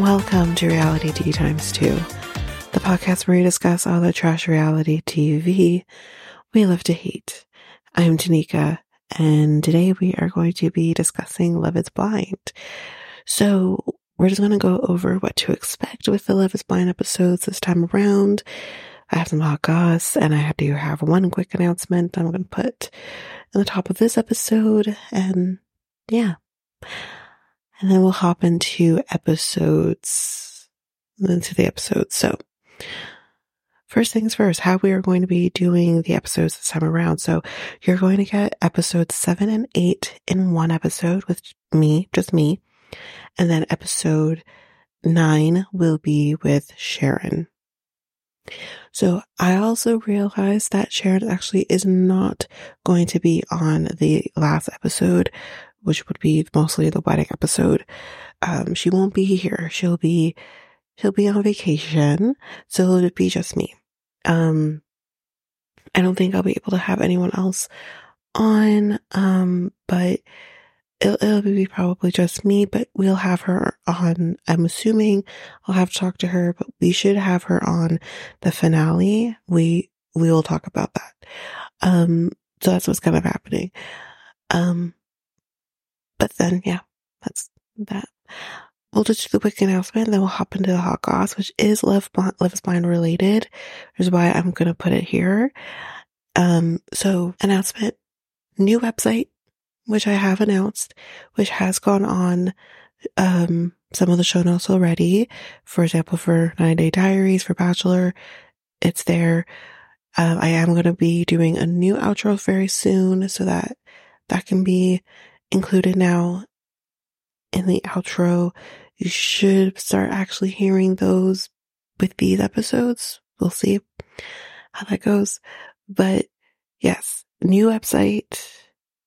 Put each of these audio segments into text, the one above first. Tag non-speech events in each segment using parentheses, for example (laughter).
Welcome to Realitea Times 2, the podcast where we discuss all the trash reality TV we love to hate. I'm Tanika, and today we are going to be discussing Love is Blind. So, we're just going to go over what to expect with the Love is Blind episodes this time around. I have some hot goss, and I do have one quick announcement I'm going to put in the top of this episode, and yeah. And then we'll hop into episodes, into the episodes. So, first things first, how we are going to be doing the episodes this time around. So, you're going to get episodes seven and eight in one episode with me, just me. And then episode nine will be with Sharon. So I also realized that Sharon actually is not going to be on the last episode which would be mostly the wedding episode. Um, she won't be here. She'll be, she'll be on vacation. So it'll be just me. Um, I don't think I'll be able to have anyone else on. Um, but it'll, it'll be probably just me, but we'll have her on. I'm assuming I'll have to talk to her, but we should have her on the finale. We, we will talk about that. Um, so that's what's kind of happening. Um, but then, yeah, that's that. We'll just do the quick announcement, then we'll hop into the hot goss, which is Love, Love is Blind related, which is why I'm going to put it here. Um, so announcement, new website, which I have announced, which has gone on, um, some of the show notes already. For example, for 90 Day Diaries, for Bachelor, it's there. Um, I am going to be doing a new outro very soon so that that can be included now in the outro. You should start actually hearing those with these episodes. We'll see how that goes. But yes, new website,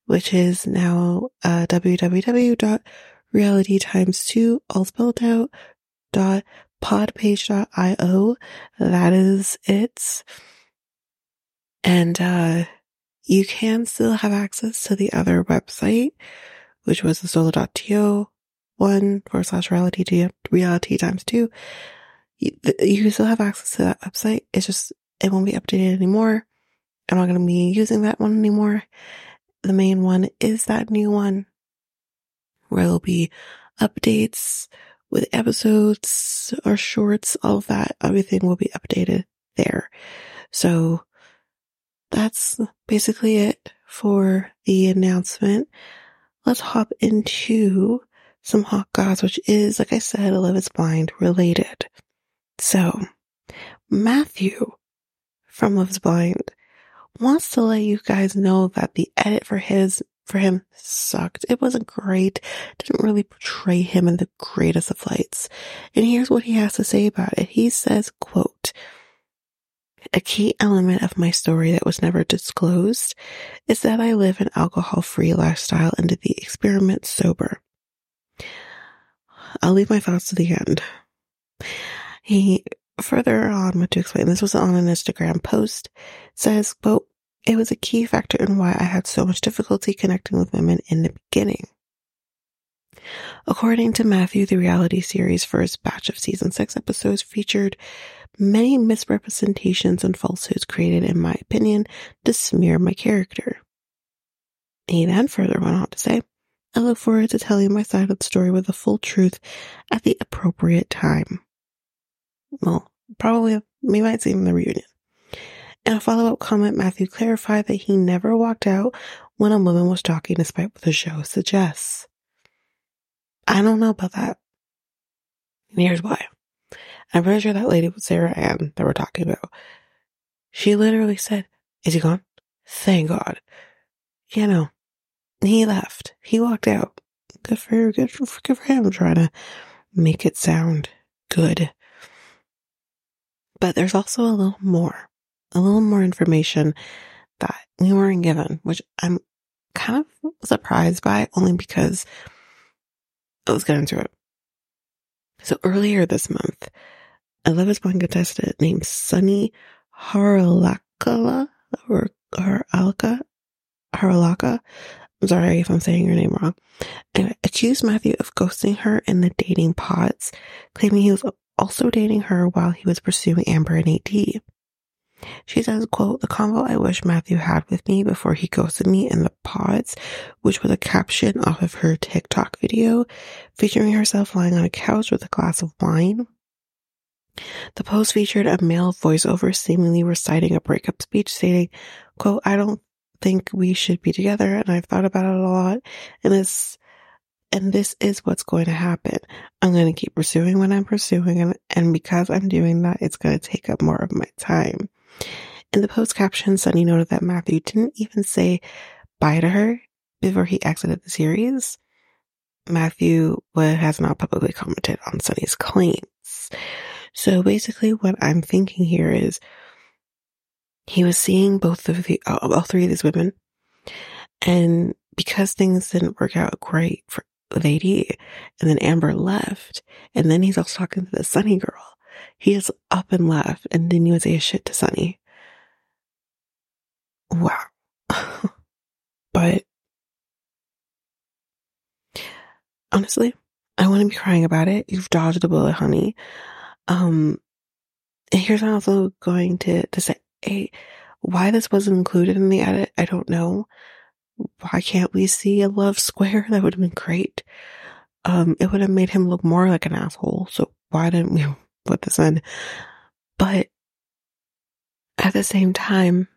which is now uh, www.reality times two, all spelled out, dot. That is it. And, uh, you can still have access to the other website, which was the solo.to one forward slash reality, reality times two. You, you still have access to that website. It's just, it won't be updated anymore. I'm not going to be using that one anymore. The main one is that new one where there'll be updates with episodes or shorts, all of that. Everything will be updated there. So that's basically it for the announcement. Let's hop into some hot goss, which is, like I said, Love is Blind related. So, Matthew from Love is Blind wants to let you guys know that the edit for his for him sucked. It wasn't great. Didn't really portray him in the greatest of lights. And here's what he has to say about it. He says, quote, a key element of my story that was never disclosed is that I live an alcohol free lifestyle and did the experiment sober. I'll leave my thoughts to the end. He further on what to explain. This was on an Instagram post says, quote, it was a key factor in why I had so much difficulty connecting with women in the beginning. According to Matthew, the reality series' first batch of season six episodes featured many misrepresentations and falsehoods created, in my opinion, to smear my character. He then further went on to say, I look forward to telling my side of the story with the full truth at the appropriate time. Well, probably we might see him in the reunion. In a follow-up comment, Matthew clarified that he never walked out when a woman was talking despite what the show suggests. I don't know about that. And here's why. I'm pretty sure that lady was Sarah Ann that we're talking about. She literally said, Is he gone? Thank God. You know, he left. He walked out. Good for her. Good for, good for him trying to make it sound good. But there's also a little more, a little more information that we weren't given, which I'm kind of surprised by only because let's get into it. So earlier this month, a Love is Blind contestant named Sunny Haralakala or Haralaka Haralaka I'm sorry if I'm saying your name wrong, accused Matthew of ghosting her in the dating pods, claiming he was also dating her while he was pursuing Amber and AD. She says, quote, the convo I wish Matthew had with me before he ghosted me in the pods, which was a caption off of her TikTok video featuring herself lying on a couch with a glass of wine. The post featured a male voiceover seemingly reciting a breakup speech stating, quote, I don't think we should be together and I've thought about it a lot and this and this is what's going to happen. I'm going to keep pursuing what I'm pursuing and, and because I'm doing that, it's going to take up more of my time. In the post caption, Sunny noted that Matthew didn't even say bye to her before he exited the series. Matthew has not publicly commented on Sunny's claims. So basically what I'm thinking here is he was seeing both of the, all three of these women. And because things didn't work out great for Lady, and then Amber left, and then he's also talking to the Sunny girl. He is up and left and didn't even say a shit to Sunny. Wow. (laughs) but honestly, I want to be crying about it. You've dodged a bullet, honey. Um, here's also going to, to say, hey, why this wasn't included in the edit, I don't know. Why can't we see a love square? (laughs) That would have been great. Um, it would have made him look more like an asshole. So why didn't we (laughs) put this in? But at the same time,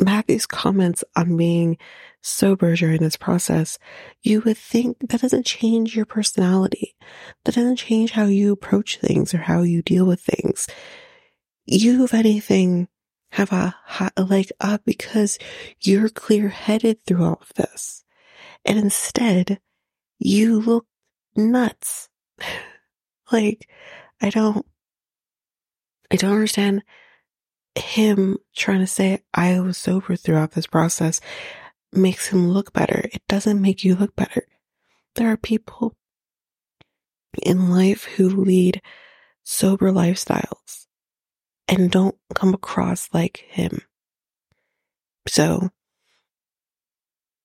Matthew's comments on being sober during this process, you would think that doesn't change your personality. That doesn't change how you approach things or how you deal with things. You, if anything, have a, a leg up because you're clear headed through all of this. And instead, you look nuts. (sighs) like, I don't, I don't understand him trying to say I was sober throughout this process makes him look better. It doesn't make you look better. There are people in life who lead sober lifestyles and don't come across like him. So,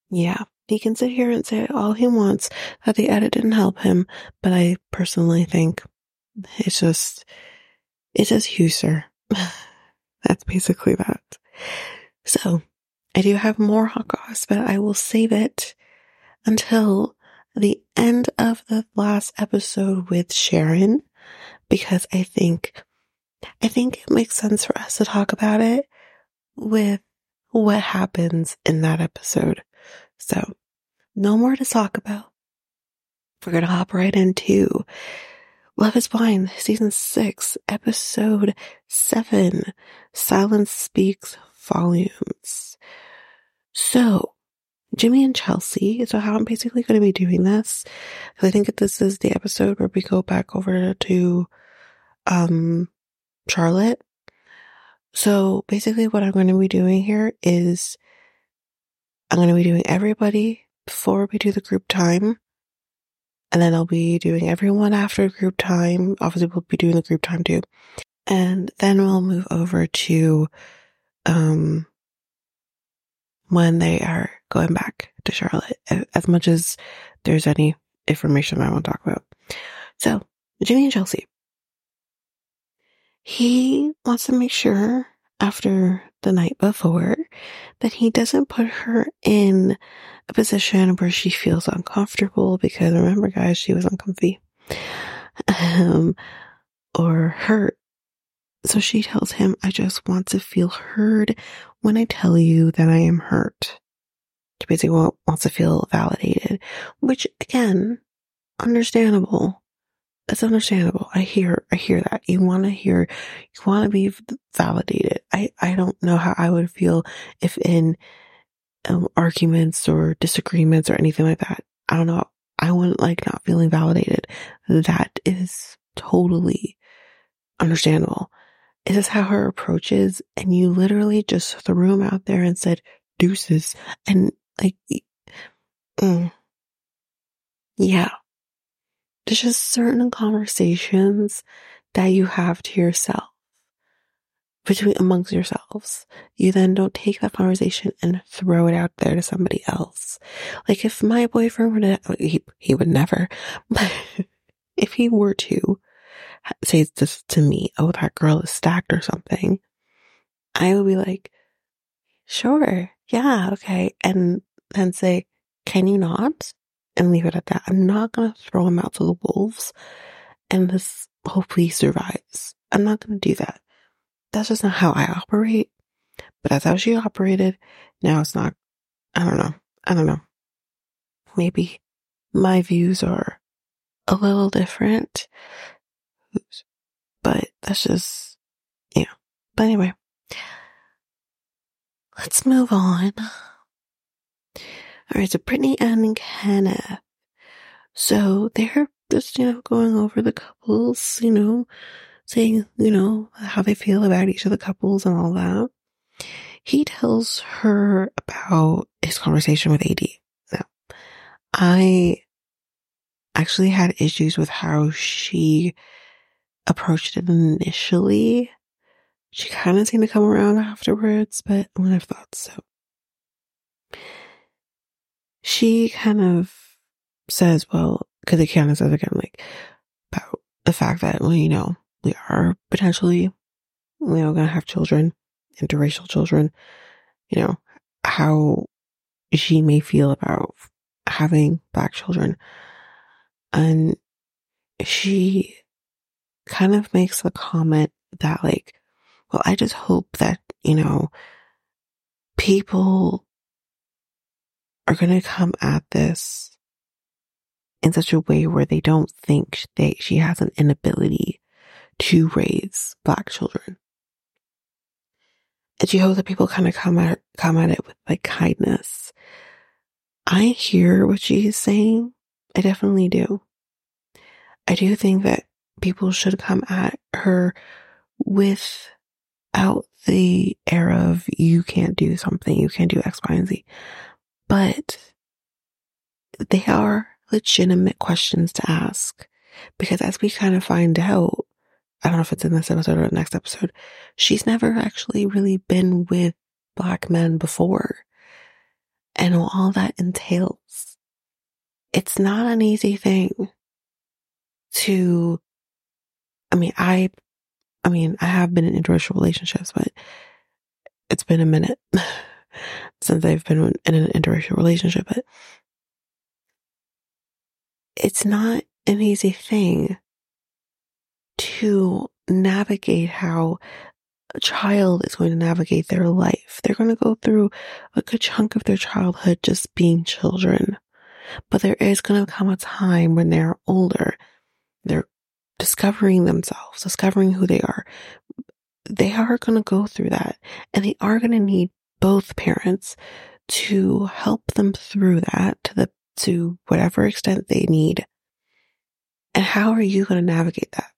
yeah, he can sit here and say all he wants that the edit didn't help him, but I personally think it's just, it's just Huser. (laughs) That's basically that. So, I do have more hot goss, but I will save it until the end of the last episode with Sharon because I think I think it makes sense for us to talk about it with what happens in that episode. So, no more to talk about. We're going to hop right into Love is Blind, season six, episode seven, Silence Speaks Volumes. So, Jimmy and Chelsea. So how I'm basically going to be doing this, because I think this is the episode where we go back over to, um, Charlotte. So basically what I'm going to be doing here is I'm going to be doing everybody before we do the group time. And then I'll be doing everyone after group time. Obviously we'll be doing the group time too. And then we'll move over to, um, when they are going back to Charlotte, as much as there's any information I want to talk about. So, Jimmy and Chelsea. He wants to make sure after the night before that he doesn't put her in a position where she feels uncomfortable because remember guys, she was uncomfy. Um, or hurt. So she tells him, I just want to feel heard when I tell you that I am hurt. She basically wants to feel validated, which again, understandable. It's understandable. I hear, I hear that. You want to hear, you want to be validated. I, I don't know how I would feel if in um, arguments or disagreements or anything like that. I don't know. I wouldn't like not feeling validated. That is totally understandable. Is this how her approach is? And you literally just threw him out there and said deuces and like, mm, yeah there's just certain conversations that you have to yourself between amongst yourselves. You then don't take that conversation and throw it out there to somebody else. Like if my boyfriend were to, he, he would never, (laughs) but if he were to say this to me, oh, that girl is stacked or something, I would be like, sure, yeah, okay. And then say, can you not? And leave it at that. I'm not going to throw him out to the wolves and this hopefully survives. I'm not going to do that that's just not how I operate. But that's how she operated. Now it's not, I don't know. I don't know. Maybe my views are a little different. But that's just, yeah. But anyway, let's move on. All right. So Brittany and Kenneth. So they're just, you know, going over the couples, you know, saying, you know, how they feel about each of the couples and all that. He tells her about his conversation with AD. Now, I actually had issues with how she approached it initially. She kind of seemed to come around afterwards, but I wouldn't have thought so. She kind of says, well, because it says again, like, about the fact that, well, you know, we are potentially, you know, going to have children, interracial children, you know, how she may feel about having black children. And she kind of makes the comment that like, well, I just hope that, you know, people are going to come at this in such a way where they don't think that she has an inability to raise black children. And she hopes that people kind of come at come at it with like kindness. I hear what she's saying. I definitely do. I do think that people should come at her without the era of you can't do something, you can't do X, Y, and Z. But they are legitimate questions to ask because as we kind of find out, I don't know if it's in this episode or the next episode. She's never actually really been with black men before and all that entails. It's not an easy thing to, I mean, I, I mean, I have been in interracial relationships, but it's been a minute (laughs) since I've been in an interracial relationship, but it's not an easy thing to navigate how a child is going to navigate their life. They're going to go through a good chunk of their childhood just being children. But there is going to come a time when they're older. They're discovering themselves, discovering who they are. They are going to go through that and they are going to need both parents to help them through that to the, to whatever extent they need. And how are you going to navigate that?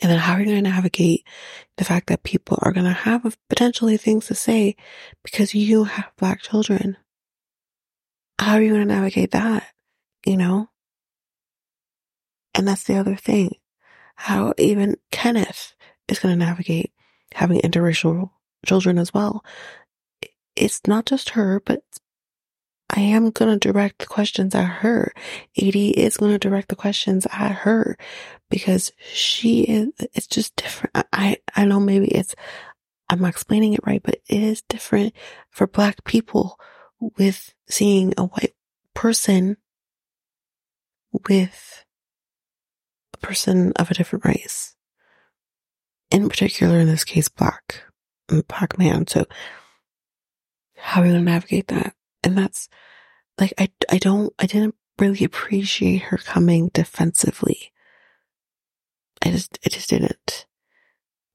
And then how are you going to navigate the fact that people are going to have potentially things to say because you have black children? How are you going to navigate that? You know? And that's the other thing. How even Kenneth is going to navigate having interracial children as well. It's not just her, but I am going to direct the questions at her. AD is going to direct the questions at her because she is, it's just different. I, I know maybe it's, I'm not explaining it right, but it is different for black people with seeing a white person with a person of a different race. In particular, in this case, black, black man. So how are we going to navigate that? And that's like, I, I don't, I didn't really appreciate her coming defensively. I just, I just didn't.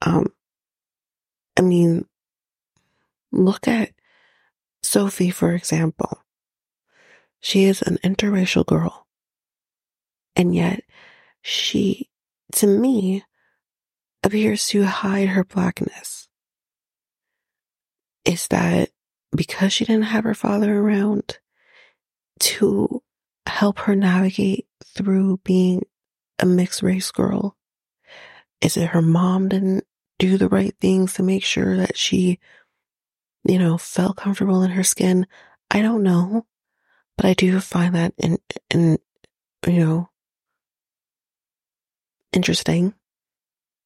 Um, I mean, look at Sophie, for example. She is an interracial girl. And yet she, to me, appears to hide her blackness. Is that because she didn't have her father around to help her navigate through being a mixed race girl? Is it her mom didn't do the right things to make sure that she, you know, felt comfortable in her skin. I don't know, but I do find that in, in, you know, interesting.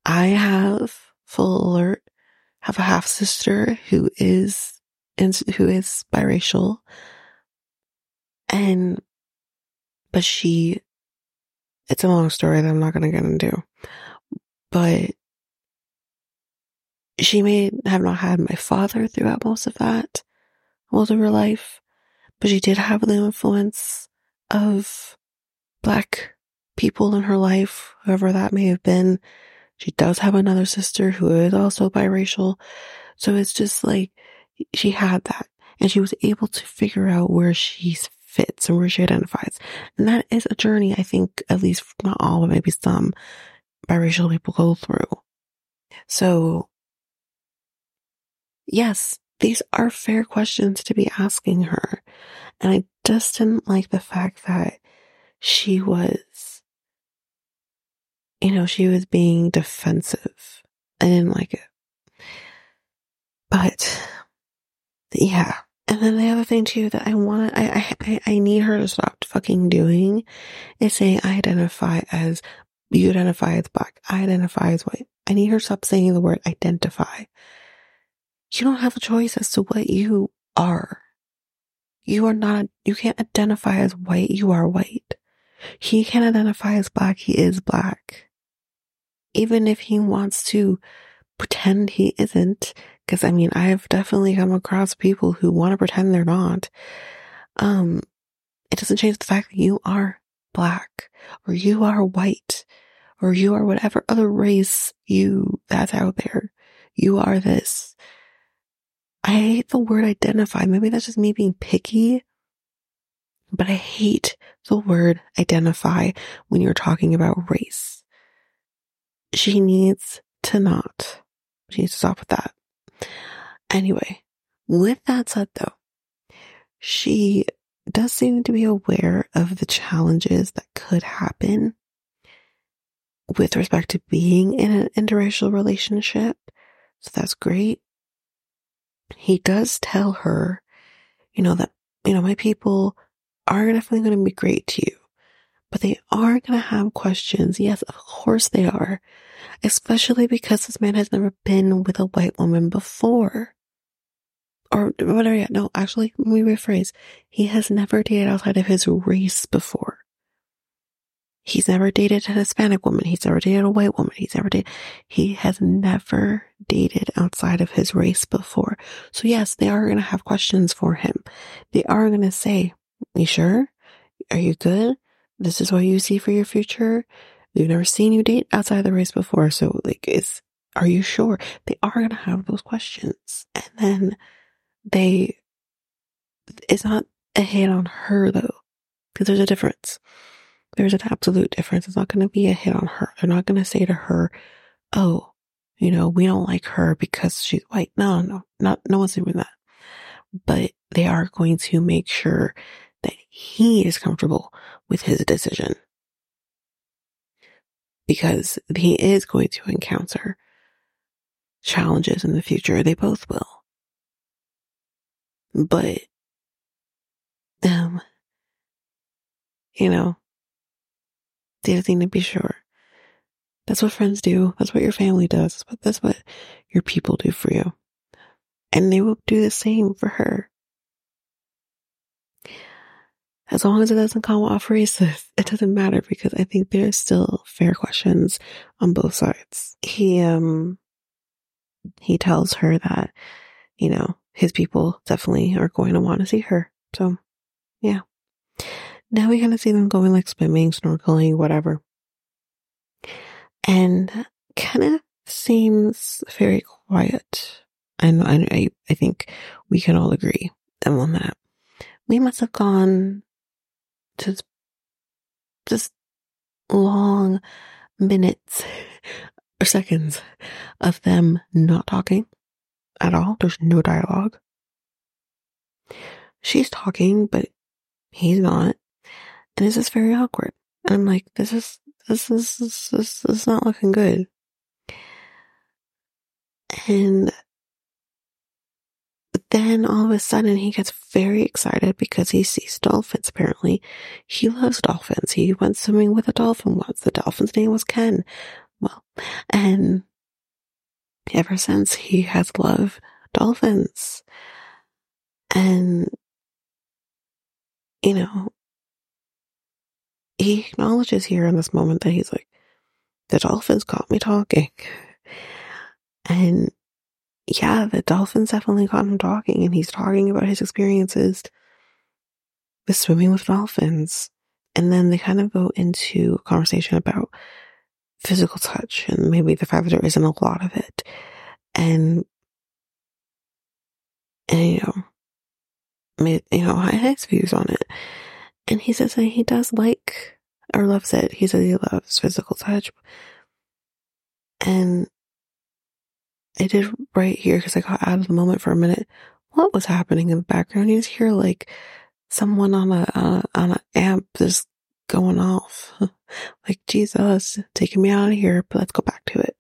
I have full alert, have a half sister who is and who is biracial and, but she, it's a long story that I'm not going to get into, but she may have not had my father throughout most of that, most of her life, but she did have the influence of black people in her life, whoever that may have been. She does have another sister who is also biracial. So it's just like she had that and she was able to figure out where she fits and where she identifies. And that is a journey I think at least not all, but maybe some biracial people go through. So yes, these are fair questions to be asking her. And I just didn't like the fact that she was, you know, she was being defensive. I didn't like it. But yeah, and then the other thing too that I want I, I, I need her to stop fucking doing is saying I identify as, you identify as black, I identify as white. I need her to stop saying the word identify. You don't have a choice as to what you are. You are not, you can't identify as white, you are white. He can't identify as black, he is black. Even if he wants to pretend he isn't, because I mean, I've definitely come across people who want to pretend they're not. Um, it doesn't change the fact that you are black or you are white or you are whatever other race you that's out there. You are this. I hate the word identify. Maybe that's just me being picky, but I hate the word identify when you're talking about race. She needs to not. She needs to stop with that. Anyway, with that said though, she does seem to be aware of the challenges that could happen with respect to being in an interracial relationship. So that's great. He does tell her, you know, that, you know, my people are definitely going to be great to you, but they are going to have questions. Yes, of course they are especially because this man has never been with a white woman before. Or whatever yet. No, actually, let me rephrase. He has never dated outside of his race before. He's never dated a Hispanic woman. He's never dated a white woman. He's never dated, he has never dated outside of his race before. So yes, they are going to have questions for him. They are going to say, you sure? Are you good? This is what you see for your future? We've never seen you date outside the race before. So like, is, are you sure? They are going to have those questions. And then they, it's not a hit on her though, because there's a difference. There's an absolute difference. It's not going to be a hit on her. They're not going to say to her, Oh, you know, we don't like her because she's white. No, no, not, no one's doing that. But they are going to make sure that he is comfortable with his decision because he is going to encounter challenges in the future. They both will. But, um, you know, the other thing to be sure. That's what friends do. That's what your family does. That's what, that's what your people do for you. And they will do the same for her as long as it doesn't come off racist, (laughs) it doesn't matter because I think there's still fair questions on both sides. He, um, he tells her that, you know, his people definitely are going to want to see her. So, yeah. Now we kind of see them going like swimming, snorkeling, whatever. And kind of seems very quiet. And I, I think we can all agree on that. We must have gone just, just long minutes or seconds of them not talking at all. There's no dialogue. She's talking, but he's not. And this is very awkward. And I'm like, this is, this is, this is not looking good. And then all of a sudden he gets very excited because he sees dolphins. Apparently he loves dolphins. He went swimming with a dolphin once. The dolphin's name was Ken. Well, and ever since he has loved dolphins. And, you know, he acknowledges here in this moment that he's like, the dolphins caught me talking. And yeah, the dolphins definitely got him talking, and he's talking about his experiences with swimming with dolphins. And then they kind of go into a conversation about physical touch and maybe the fact that there isn't a lot of it. And, and you know, made, you know, his views on it. And he says that he does like or loves it. He says he loves physical touch. And I did right here because I got out of the moment for a minute. What was happening in the background? You just hear like someone on a uh, on an amp just going off, (laughs) like Jesus, taking me out of here. But let's go back to it.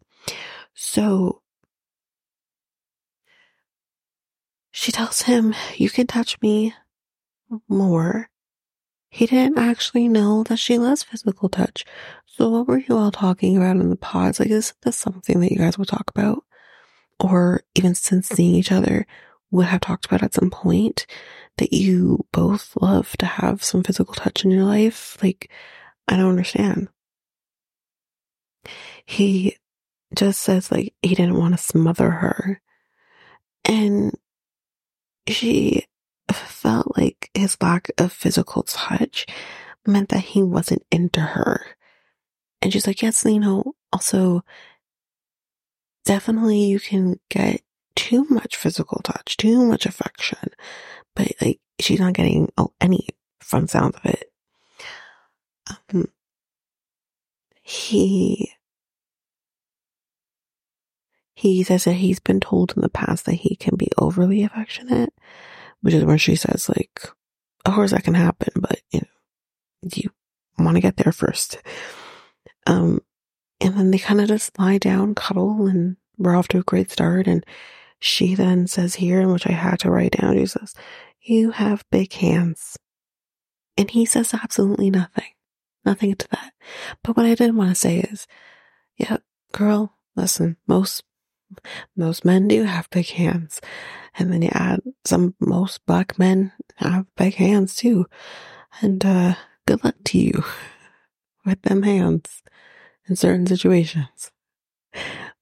So she tells him, "You can touch me more." He didn't actually know that she loves physical touch. So what were you all talking about in the pods? Like, is this something that you guys will talk about? Or even since seeing each other would have talked about at some point that you both love to have some physical touch in your life. Like, I don't understand. He just says like he didn't want to smother her. And she felt like his lack of physical touch meant that he wasn't into her. And she's like, yes, you know, also definitely you can get too much physical touch, too much affection, but like she's not getting oh, any from sound of it. Um, he he says that he's been told in the past that he can be overly affectionate, which is where she says like, of course that can happen, but you know, you want to get there first. Um, and then they kind of just lie down, cuddle, and we're off to a great start. And she then says here, in which I had to write down, she says, You have big hands. And he says absolutely nothing. Nothing to that. But what I did want to say is, yeah, girl, listen, most most men do have big hands. And then you add some most black men have big hands too. And uh good luck to you (laughs) with them hands in certain situations.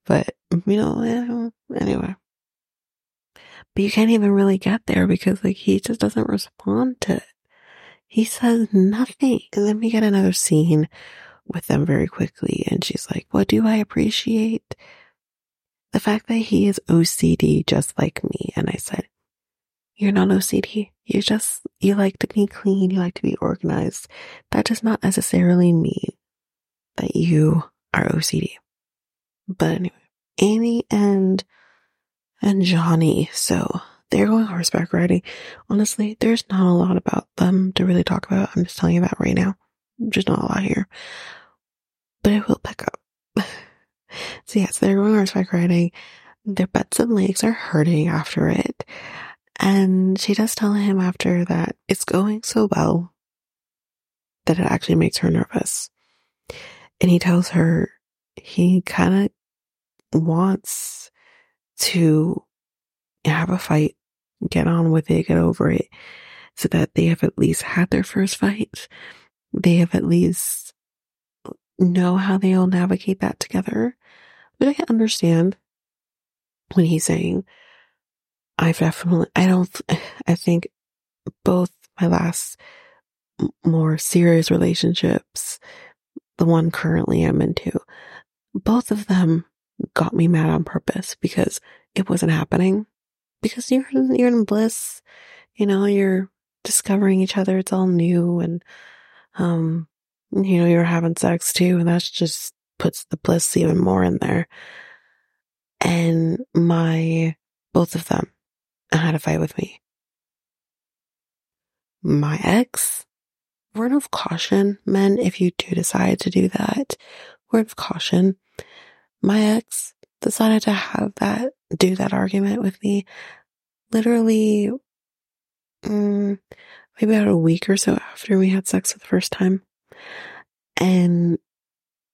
But, you know, eh, anyway. But you can't even really get there because, like, he just doesn't respond to it. He says nothing. And then we get another scene with them very quickly. And she's like, What do I appreciate? The fact that he is OCD just like me. And I said, You're not OCD. You just, you like to be clean. You like to be organized. That does not necessarily mean that you are OCD. But anyway, Amy and and Johnny. So they're going horseback riding. Honestly, there's not a lot about them to really talk about. I'm just telling you that right now. Just not a lot here. But it will pick up. (laughs) so yes, they're going horseback riding. Their butts and legs are hurting after it. And she does tell him after that it's going so well that it actually makes her nervous. And he tells her he kind of wants to have a fight, get on with it, get over it, so that they have at least had their first fight. They have at least know how they'll navigate that together. But I can understand when he's saying, I've definitely, I don't, I think both my last more serious relationships, the one currently I'm into, both of them got me mad on purpose because it wasn't happening. Because you're you're in bliss, you know, you're discovering each other. It's all new, and um, you know, you're having sex too, and that's just puts the bliss even more in there. And my both of them had a fight with me. My ex, word of caution, men, if you do decide to do that, word of caution my ex decided to have that do that argument with me. Literally, mm, maybe about a week or so after we had sex for the first time. And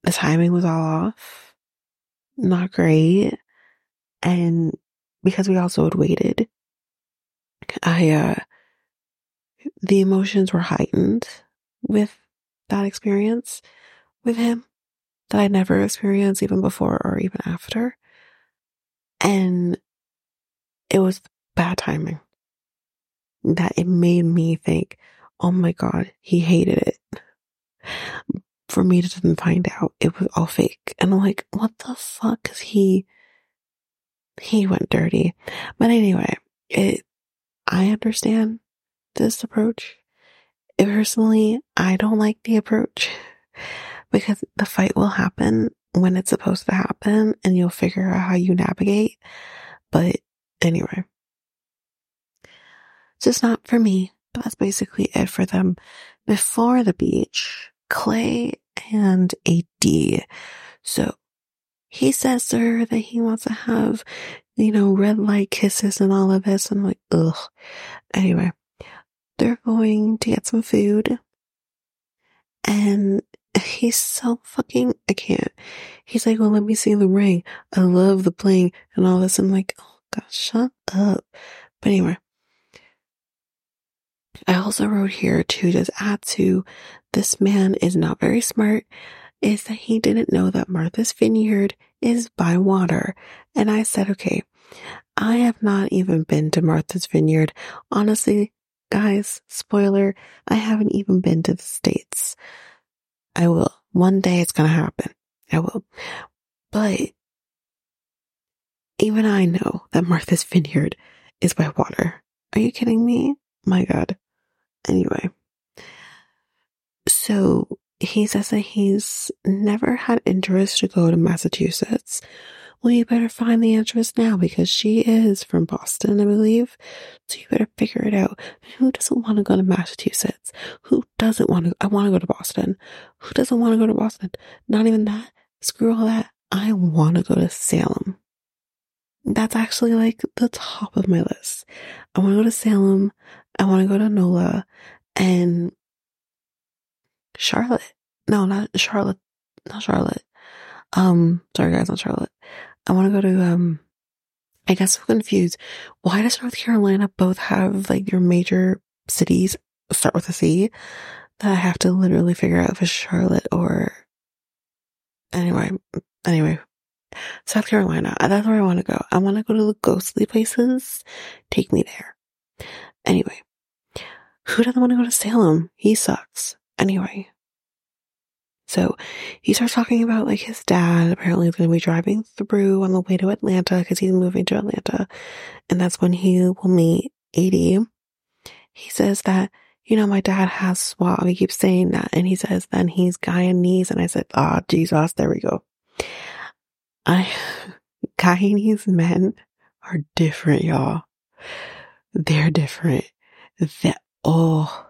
the timing was all off. Not great. And because we also had waited, I, uh, the emotions were heightened with that experience with him that I never experienced even before or even after. And it was bad timing that it made me think, oh my God, he hated it. For me to then find out it was all fake. And I'm like, what the fuck? Cause he, he went dirty. But anyway, it, I understand this approach. Personally, I don't like the approach (laughs) because the fight will happen when it's supposed to happen and you'll figure out how you navigate. But anyway, just not for me. But that's basically it for them. Before the beach, Clay and AD. So he says to her that he wants to have, you know, red light kisses and all of this. I'm like, ugh. Anyway, they're going to get some food. And he's so fucking, I can't. He's like, well, let me see the ring. I love the bling and all this. I'm like, oh God, shut up. But anyway, I also wrote here to just add to this man is not very smart is that he didn't know that Martha's Vineyard is by water. And I said, okay, I have not even been to Martha's Vineyard. Honestly, guys, spoiler, I haven't even been to the States. I will. One day it's going to happen. I will. But even I know that Martha's Vineyard is by water. Are you kidding me? My God. Anyway. So he says that he's never had interest to go to Massachusetts. Well, you better find the interest now because she is from Boston, I believe. So you better figure it out. Who doesn't want to go to Massachusetts? Who doesn't want to? I want to go to Boston. Who doesn't want to go to Boston? Not even that. Screw all that. I want to go to Salem. That's actually like the top of my list. I want to go to Salem. I want to go to NOLA and Charlotte. No, not Charlotte. Not Charlotte. Um, sorry guys, not Charlotte. I want to go to, um, I guess I'm confused. Why does North Carolina both have like your major cities start with a C that I have to literally figure out if it's Charlotte or anyway, anyway, South Carolina. That's where I want to go. I want to go to the ghostly places. Take me there. Anyway, who doesn't want to go to Salem? He sucks. Anyway, so he starts talking about like his dad apparently is going to be driving through on the way to Atlanta because he's moving to Atlanta. And that's when he will meet AD. He says that, you know, my dad has swab. He keeps saying that. And he says, then he's Guyanese. And I said, ah, oh, Jesus, there we go. I, (laughs) Guyanese men are different, y'all. They're different. That, oh,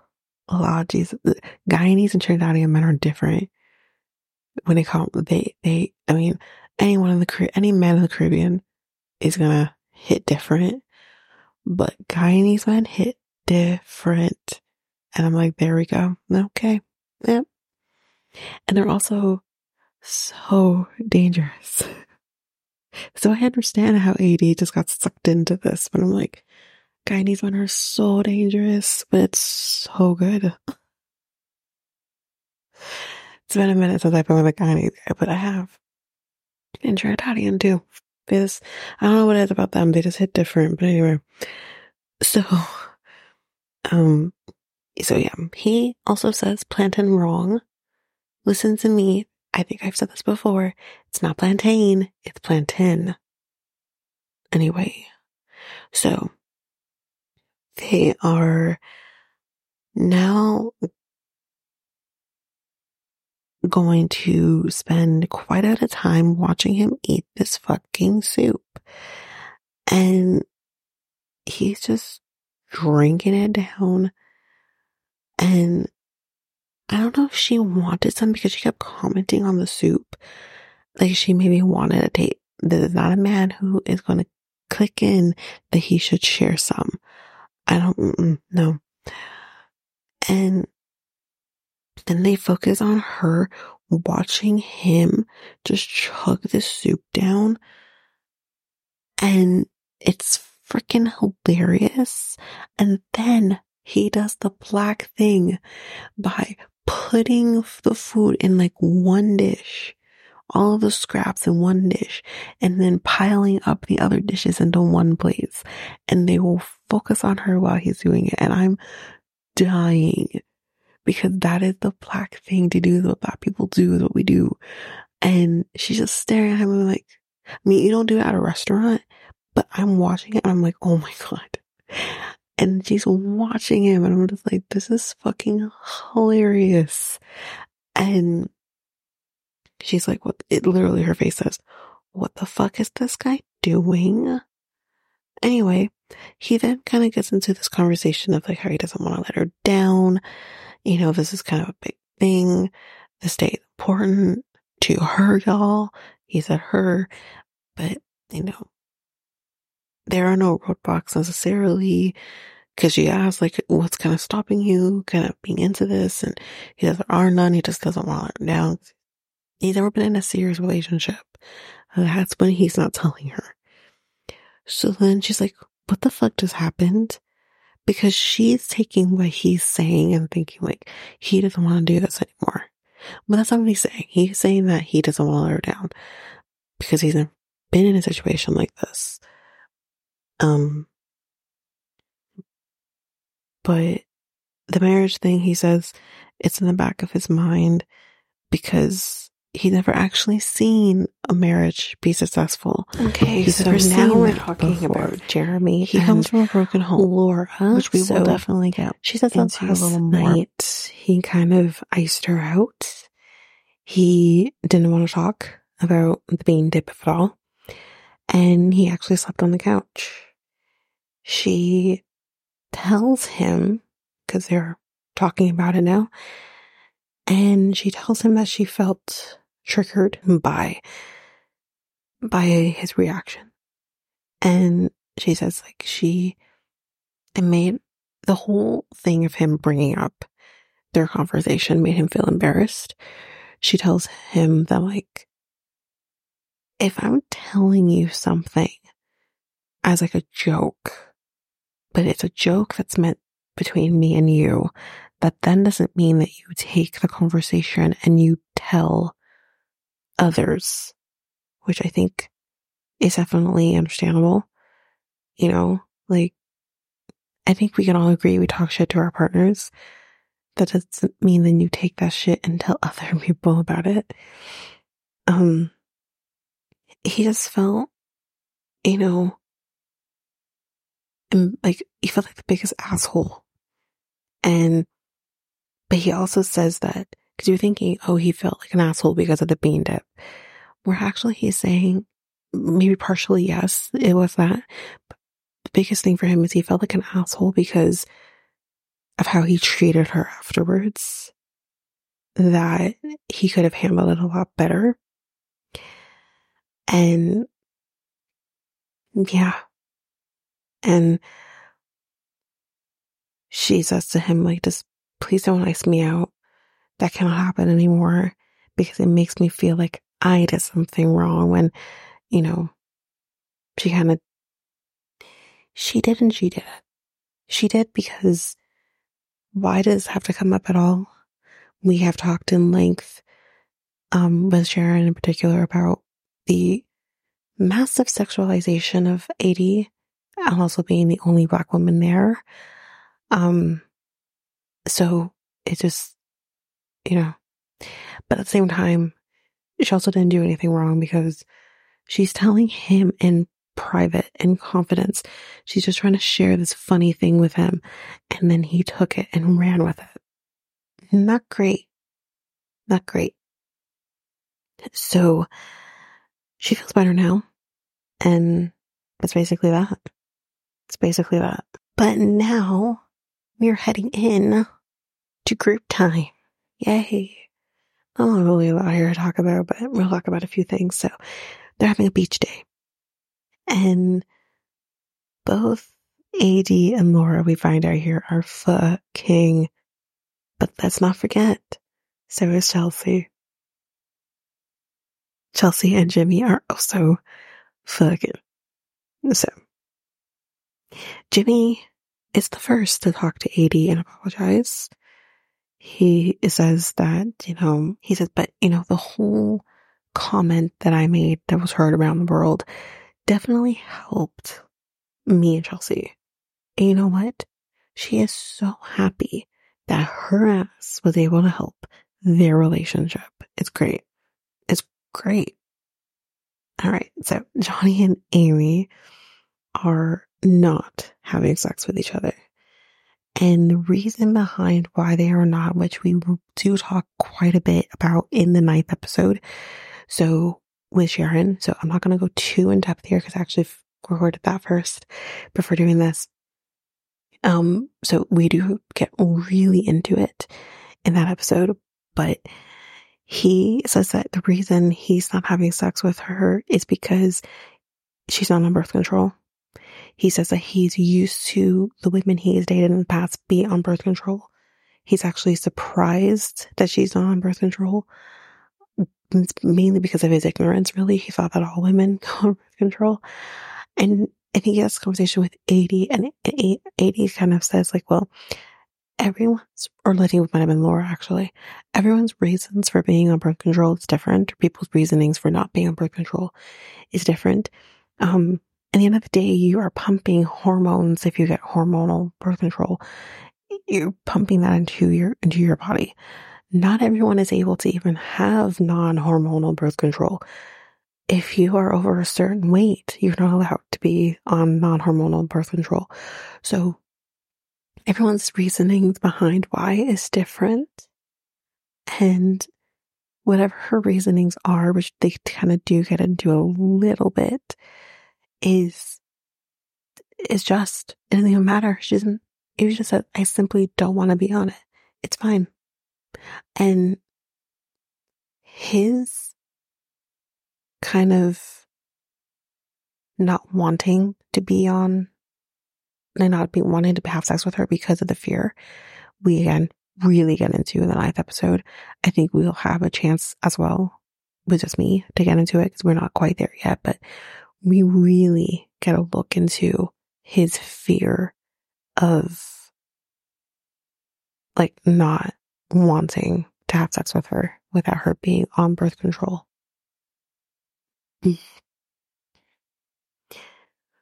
oh, Jesus. Guyanese and Trinidadian men are different when they come, they, they, I mean, anyone in the, any man in the Caribbean is gonna hit different, but Guyanese men hit different. And I'm like, there we go. Okay. Yep. And they're also so dangerous. (laughs) so I understand how AD just got sucked into this, but I'm like, Guyanese men are so dangerous, but it's so good. It's been a minute since I've been with a guy but I have. And Trinidadian too. They just, I don't know what it is about them. They just hit different. But anyway. So, um, so yeah, he also says plantain wrong. Listen to me. I think I've said this before. It's not plantain. It's plantain. Anyway. So, they are now going to spend quite a bit of time watching him eat this fucking soup. And he's just drinking it down. And I don't know if she wanted some because she kept commenting on the soup. Like she maybe wanted take, this is not a man who is going to click in that he should share some. I don't know. And then they focus on her watching him just chug the soup down. And it's freaking hilarious. And then he does the black thing by putting the food in like one dish, all of the scraps in one dish, and then piling up the other dishes into one place. And they will focus on her while he's doing it. And I'm dying because that is the black thing to do. What black people do is what we do. And she's just staring at him and like, I mean, you don't do it at a restaurant, but I'm watching it and I'm like, oh my God. And she's watching him and I'm just like, this is fucking hilarious. And she's like, what? It literally, her face says, what the fuck is this guy doing? Anyway, he then kind of gets into this conversation of like how he doesn't want to let her down. You know, this is kind of a big thing. This day is important to her, y'all. He said her, but you know, there are no roadblocks necessarily because she asked like what's kind of stopping you kind of being into this? And he says there are none. He just doesn't want her down he's never been in a serious relationship. That's when he's not telling her. So then she's like what the fuck just happened because she's taking what he's saying and thinking like he doesn't want to do this anymore. But that's not what he's saying. He's saying that he doesn't want to let her down because he's been in a situation like this. Um, but the marriage thing, he says it's in the back of his mind because he never actually seen a marriage be successful. Okay, He's so now we're talking before. about Jeremy. He comes from a broken home, Laura, which we so will definitely get. She says that a little more. Night, he kind of iced her out. He didn't want to talk about the bean dip at all, and he actually slept on the couch she tells him, because they're talking about it now, and she tells him that she felt triggered by by his reaction. And she says like she it made the whole thing of him bringing up their conversation made him feel embarrassed. She tells him that like if I'm telling you something as like a joke but it's a joke that's meant between me and you. That then doesn't mean that you take the conversation and you tell others, which I think is definitely understandable. You know, like, I think we can all agree we talk shit to our partners. That doesn't mean then you take that shit and tell (laughs) other people about it. Um, he just felt, you know, and like he felt like the biggest asshole. And but he also says that because you're thinking, oh, he felt like an asshole because of the bean dip. Where actually he's saying maybe partially yes, it was that. But the biggest thing for him is he felt like an asshole because of how he treated her afterwards. That he could have handled it a lot better. And yeah, and she says to him, like, just please don't ice me out. That cannot happen anymore because it makes me feel like I did something wrong when, you know, she kind of, she did and she did it. She did because why does have to come up at all? We have talked in length, um, with Sharon in particular about the massive sexualization of AD and also being the only black woman there. Um, so it just, you know, but at the same time, she also didn't do anything wrong because she's telling him in private in confidence. She's just trying to share this funny thing with him. And then he took it and ran with it. Not great. Not great. So she feels better now. And that's basically that. It's basically that. But now we're heading in to group time. Yay. I don't really lot here to talk about, but we'll talk about a few things. So they're having a beach day. And both AD and Laura, we find out here, are fucking. But let's not forget, so is Chelsea. Chelsea and Jimmy are also fucking. So, Jimmy is the first to talk to AD and apologize. He says that, you know, he says, but, you know, the whole comment that I made that was heard around the world definitely helped me and Chelsea. And you know what? She is so happy that her ass was able to help their relationship. It's great. It's great. All right. So Johnie and Amy are not having sex with each other. And the reason behind why they are not, which we do talk quite a bit about in the ninth episode. So with Sharon, so I'm not going to go too in depth here because I actually recorded that first before doing this. Um, so we do get really into it in that episode, but he says that the reason he's not having sex with her is because she's not on birth control. He says that he's used to the women he has dated in the past be on birth control. He's actually surprised that she's not on birth control. It's mainly because of his ignorance, really. He thought that all women (laughs) go on birth control. And and he has conversation with AD and AD kind of says like, well, everyone's, or Lydia might have been Laura actually, everyone's reasons for being on birth control is different. People's reasonings for not being on birth control is different. Um, at the end of the day, you are pumping hormones if you get hormonal birth control. You're pumping that into your, into your body. Not everyone is able to even have non-hormonal birth control if you are over a certain weight, you're not allowed to be on non hormonal birth control. So everyone's reasonings behind why is different. And whatever her reasonings are, which they kind of do get into a little bit, is is just it doesn't even matter. She doesn't it was just said, I simply don't want to be on it. It's fine. And his kind of not wanting to be on and not be wanting to have sex with her because of the fear. We again really get into in the ninth episode. I think we'll have a chance as well with just me to get into it because we're not quite there yet, but we really get a look into his fear of like not wanting to have sex with her without her being on birth control. (sighs)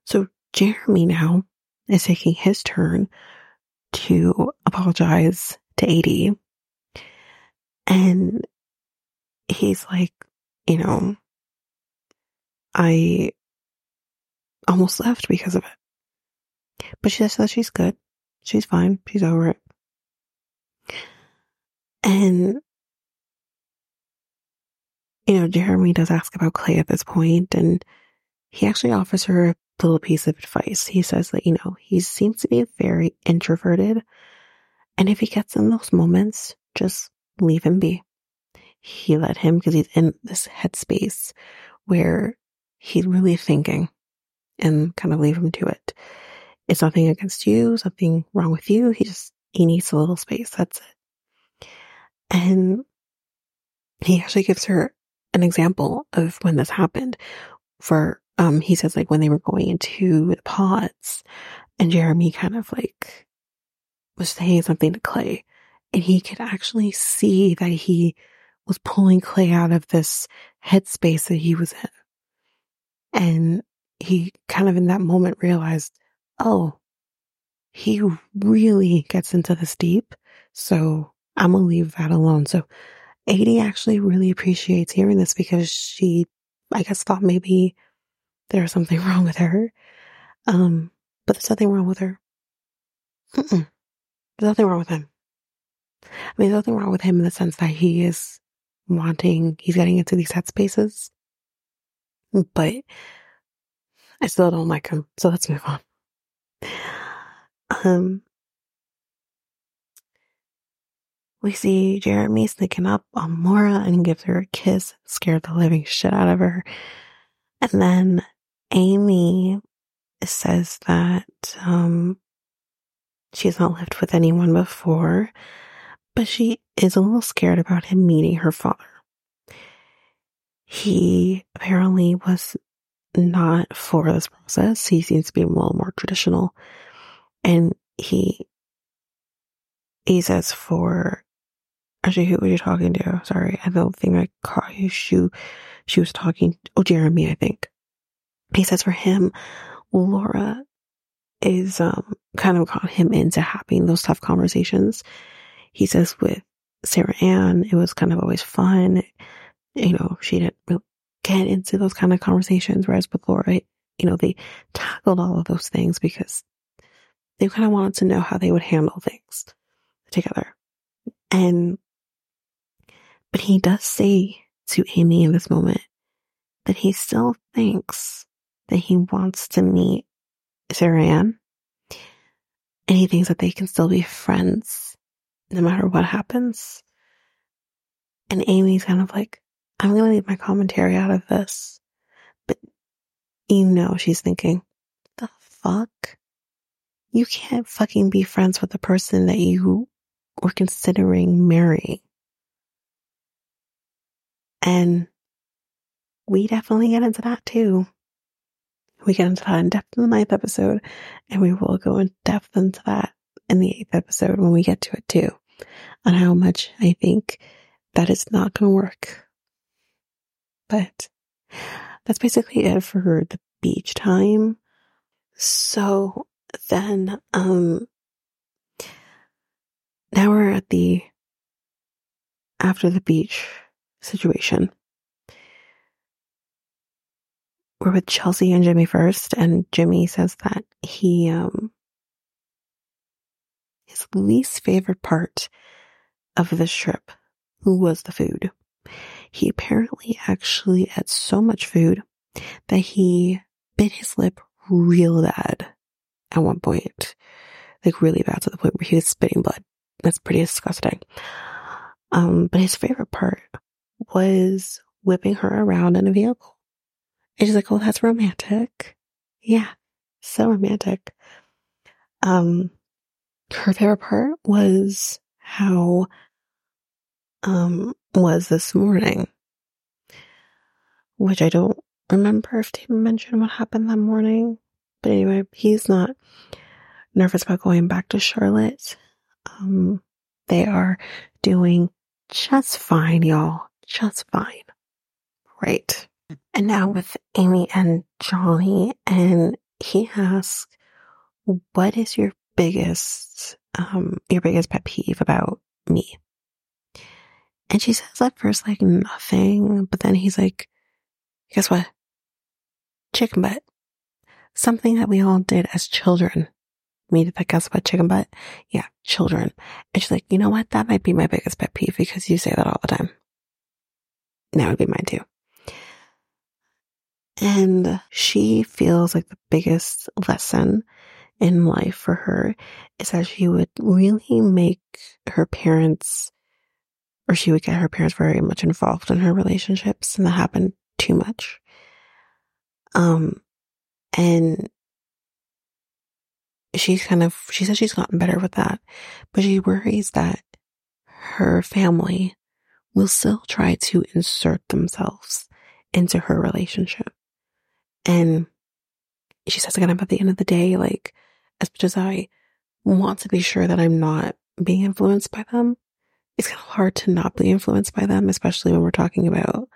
So Jeremy now is taking his turn to apologize to AD. And he's like, you know, I almost left because of it. But she says she's good. She's fine. She's over it. And you know, Jeremy does ask about Clay at this point, and he actually offers her a little piece of advice. He says that, you know, he seems to be very introverted, and if he gets in those moments, just leave him be. He let him because he's in this headspace where he's really thinking and kind of leave him to it. It's nothing against you, something wrong with you. He just, he needs a little space. That's it. And he actually gives her an example of when this happened for, um, he says like when they were going into the pods and Jeremy kind of like was saying something to Clay and he could actually see that he was pulling Clay out of this headspace that he was in. And he kind of in that moment realized, oh, he really gets into this deep. So I'm going to leave that alone. So AD actually really appreciates hearing this because she, I guess, thought maybe there was something (laughs) wrong with her. Um, but there's nothing wrong with her. Mm-mm. There's nothing wrong with him. I mean, there's nothing wrong with him in the sense that he is wanting, he's getting into these headspaces. But I still don't like him. So let's move on. Um, We see Jeremy sneaking up on Mora and gives her a kiss, scared the living shit out of her. And then Amy says that um, she's not lived with anyone before, but she is a little scared about him meeting her father. He apparently was not for this process. He seems to be a little more traditional. And he, he says for, actually, who were you talking to? Sorry, I don't think I caught you. She, she was talking, oh, Jeremy, I think. He says for him, Laura is, um, kind of got him into having those tough conversations. He says with Sarah Ann, it was kind of always fun. You know, she didn't get into those kind of conversations. Whereas with Laura, you know, they tackled all of those things because they kind of wanted to know how they would handle things together. And, but he does say to Amy in this moment that he still thinks that he wants to meet Sarah Ann. And he thinks that they can still be friends no matter what happens. And Amy's kind of like, I'm going to leave my commentary out of this. But you know, she's thinking, the fuck? You can't fucking be friends with the person that you were considering marrying. And we definitely get into that too. We get into that in depth in the ninth episode, and we will go in depth into that in the eighth episode when we get to it too, on how much I think that is not going to work. But that's basically it for the beach time. So then, um, now we're at the after the beach situation. We're with Chelsea and Jimmy first, and Jimmy says that he, um, his least favorite part of this trip was the food. He apparently actually ate so much food that he bit his lip real bad at one point. Like really bad to the point where he was spitting blood. That's pretty disgusting. Um, but his favorite part was whipping her around in a vehicle. And she's like, oh, that's romantic. Yeah, so romantic. Um, her favorite part was how um, was this morning, which I don't remember if they mentioned what happened that morning. But anyway, he's not nervous about going back to Charlotte. Um, they are doing just fine, y'all. Just fine. Right. And now with Amy and Johnie, and he asks, what is your biggest, um, your biggest pet peeve about me? And she says at first, like, nothing. But then he's like, guess what? Chicken butt. Something that we all did as children. Me did that guess what? Chicken butt? Yeah, children. And she's like, you know what? That might be my biggest pet peeve because you say that all the time. That would be mine too. And she feels like the biggest lesson in life for her is that she would really make her parents or she would get her parents very much involved in her relationships and that happened too much. Um, and she's kind of, she says she's gotten better with that, but she worries that her family will still try to insert themselves into her relationship. And she says again, at the end of the day, like, as much as I want to be sure that I'm not being influenced by them, it's kind of hard to not be influenced by them, especially when we're talking about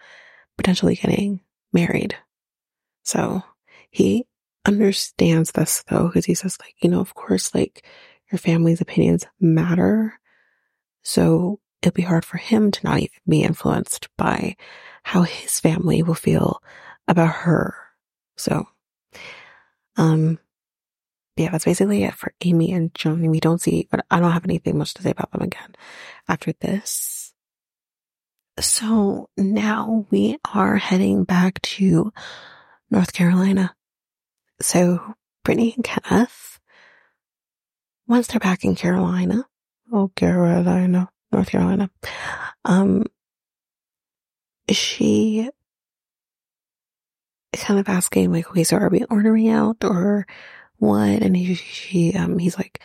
potentially getting married. So he understands this though, because he says like, you know, of course, like your family's opinions matter. So it'll be hard for him to not even be influenced by how his family will feel about her. So, um, yeah, that's basically it for Amy and Johnie. We don't see, but I don't have anything much to say about them again after this. So now we are heading back to North Carolina. So Brittany and Kenneth, once they're back in Carolina, oh, Carolina, North Carolina, um, she kind of asking like, okay, so are we ordering out or what? And he, she, um, he's like,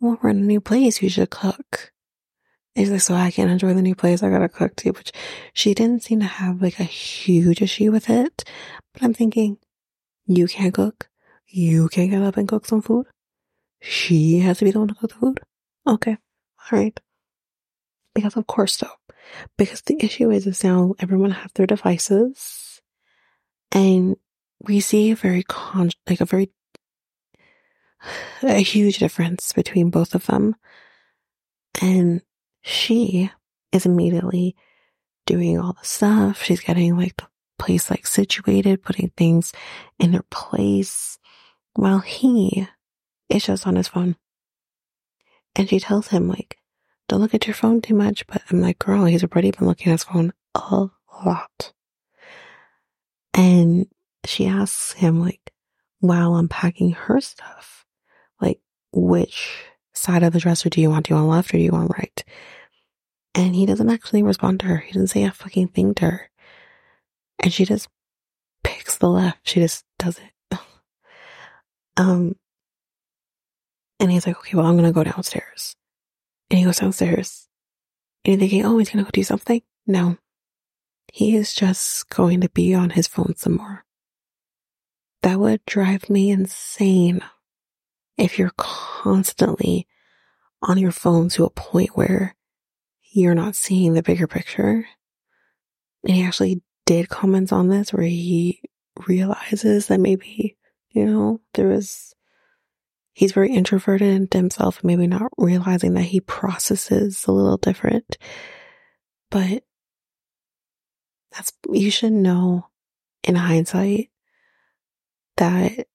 well, we're in a new place. You should cook. He's like, so I can't enjoy the new place. I gotta cook too, which she didn't seem to have like a huge issue with it. But I'm thinking, you can't cook. You can't get up and cook some food. She has to be the one to cook the food. Okay. All right. Because of course though, because the issue is, is now everyone have their devices and we see a very con, like a very, a huge difference between both of them. And she is immediately doing all the stuff. She's getting like the place like situated, putting things in their place while he is just on his phone. And she tells him like, don't look at your phone too much. But I'm like, girl, he's already been looking at his phone a lot. And she asks him like, while unpacking her stuff, which side of the dresser do you want? Do you want left or do you want right? And he doesn't actually respond to her. He doesn't say a fucking thing to her. And she just picks the left. She just does it. (laughs) um, and he's like, okay, well, I'm going to go downstairs. And he goes downstairs. And you're thinking, oh, he's going to go do something? No. He is just going to be on his phone some more. That would drive me insane if you're constantly on your phone to a point where you're not seeing the bigger picture. And he actually did comments on this where he realizes that maybe, you know, there was, he's very introverted himself, maybe not realizing that he processes a little different. But that's, you should know in hindsight that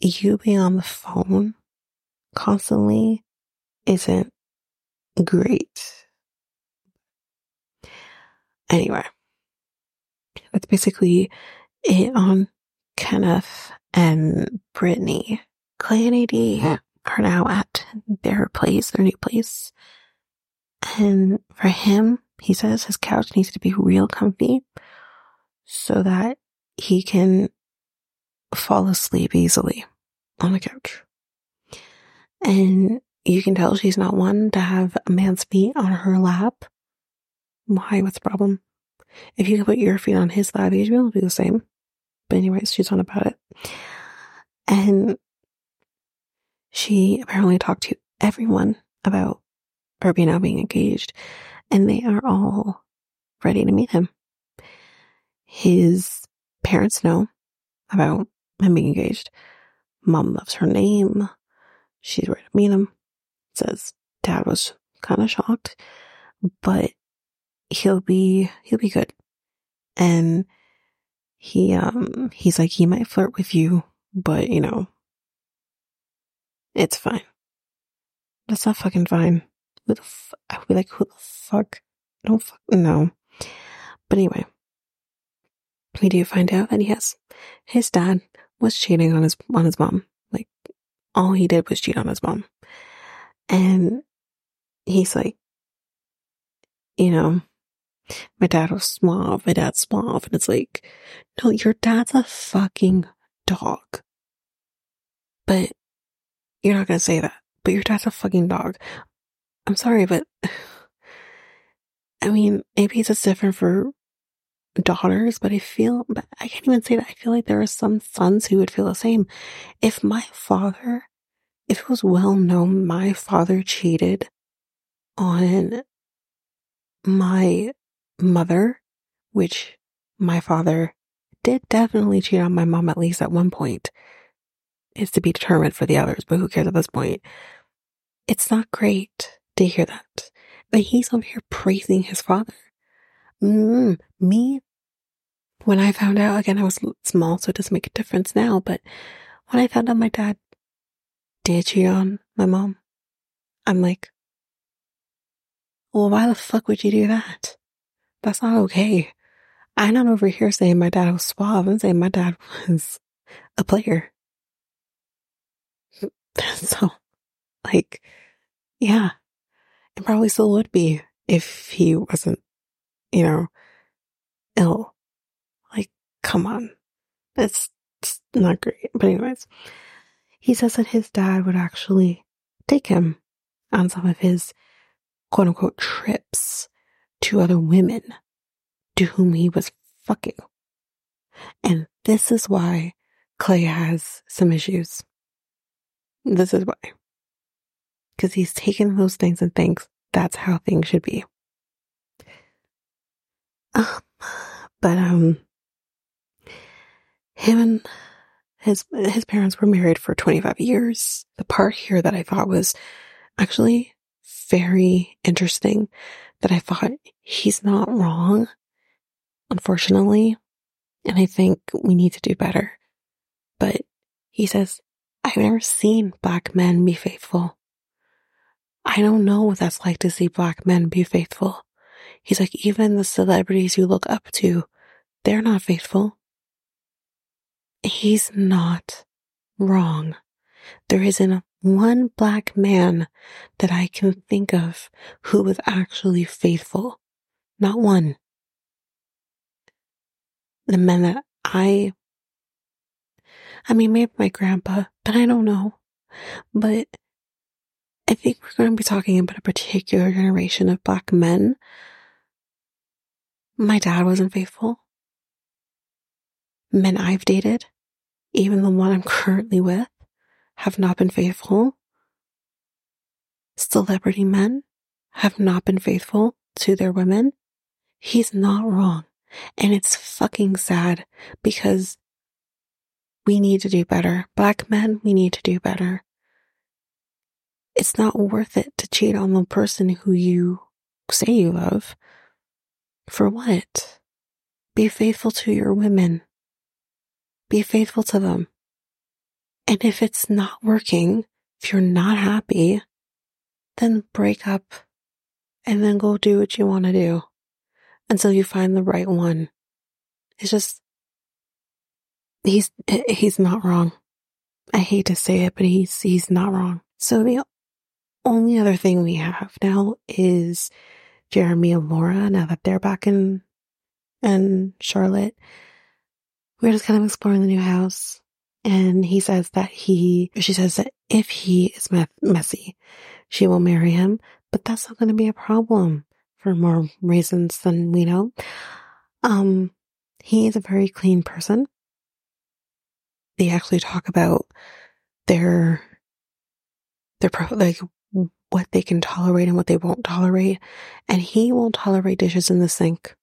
you being on the phone constantly isn't great. Anyway, that's basically it on Kenneth and Brittany. Clay and AD are now at their place, their new place. And for him, he says his couch needs to be real comfy so that he can fall asleep easily on the couch. And you can tell she's not one to have a man's feet on her lap. Why? What's the problem? If you could put your feet on his lap, you'd be able to do the same. But anyways, she's on about it. And she apparently talked to everyone about Herbie now being engaged, and they are all ready to meet him. His parents know about him being engaged. Mom loves her name. She's ready to meet him. Says dad was kind of shocked, but he'll be, he'll be good. And he, um, he's like, he might flirt with you, but you know, it's fine. That's not fucking fine. Who the f- I would be like, who the fuck? Don't fuck, no. But anyway, we do find out that yes, his dad was cheating on his, on his mom. Like, all he did was cheat on his mom. And he's like, you know, my dad was suave, my dad's suave. And it's like, no, your dad's a fucking dog. But you're not to say that. But your dad's a fucking dog. I'm sorry, but (sighs) I mean, maybe it's different for daughters, but I feel, but I can't even say that. I feel like there are some sons who would feel the same. If my father, if it was well known my father cheated on my mother, which my father did definitely cheat on my mom at least at one point. It's to be determined for the others, but who cares at this point? It's not great to hear that. But he's over here praising his father. Mm, me, when I found out, again, I was small, so it doesn't make a difference now, but when I found out my dad did cheat on my mom, I'm like, well, why the fuck would you do that? That's not okay. I'm not over here saying my dad was suave. I'm saying my dad was a player. (laughs) so, like, yeah, it probably still would be if he wasn't you know, ill. Like, come on. It's, it's not great. But anyways, he says that his dad would actually take him on some of his quote unquote trips to other women to whom he was fucking. And this is why Clay has some issues. This is why. Because he's taken those things and thinks that's how things should be. Uh, (sighs) but, um, him and his, his parents were married for 25 years. The part here that I thought was actually very interesting that I thought he's not wrong, unfortunately. And I think we need to do better. But he says, I've never seen black men be faithful. I don't know what that's like to see black men be faithful. He's like, even the celebrities you look up to, they're not faithful. He's not wrong. There isn't one black man that I can think of who was actually faithful. Not one. The men that I, I mean, maybe my grandpa, but I don't know. But I think we're going to be talking about a particular generation of black men. My dad wasn't faithful. Men I've dated, even the one I'm currently with, have not been faithful. Celebrity men have not been faithful to their women. He's not wrong. And it's fucking sad because we need to do better. Black men, we need to do better. It's not worth it to cheat on the person who you say you love. For what? Be faithful to your women. Be faithful to them. And if it's not working, if you're not happy, then break up and then go do what you want to do until you find the right one. It's just, he's, he's not wrong. I hate to say it, but he's, he's not wrong. So the only other thing we have now is Jeremy and Laura now that they're back in, in Charlotte. We're just kind of exploring the new house. And he says that he, she says that if he is messy, she will marry him, but that's not going to be a problem for more reasons than we know. Um, he is a very clean person. They actually talk about their, their, pro- like, what they can tolerate and what they won't tolerate. And he won't tolerate dishes in the sink.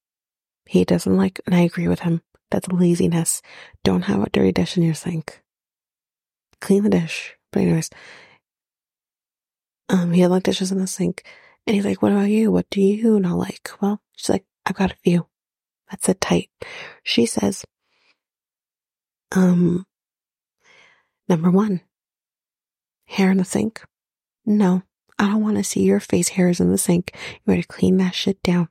He doesn't like, and I agree with him. That's laziness. Don't have a dirty dish in your sink. Clean the dish. But anyways, um, he had like dishes in the sink. And he's like, what about you? What do you not like? Well, she's like, I've got a few. That's it tight. She says, um, number one, hair in the sink. No, I don't want to see your face hairs in the sink. You better clean that shit down.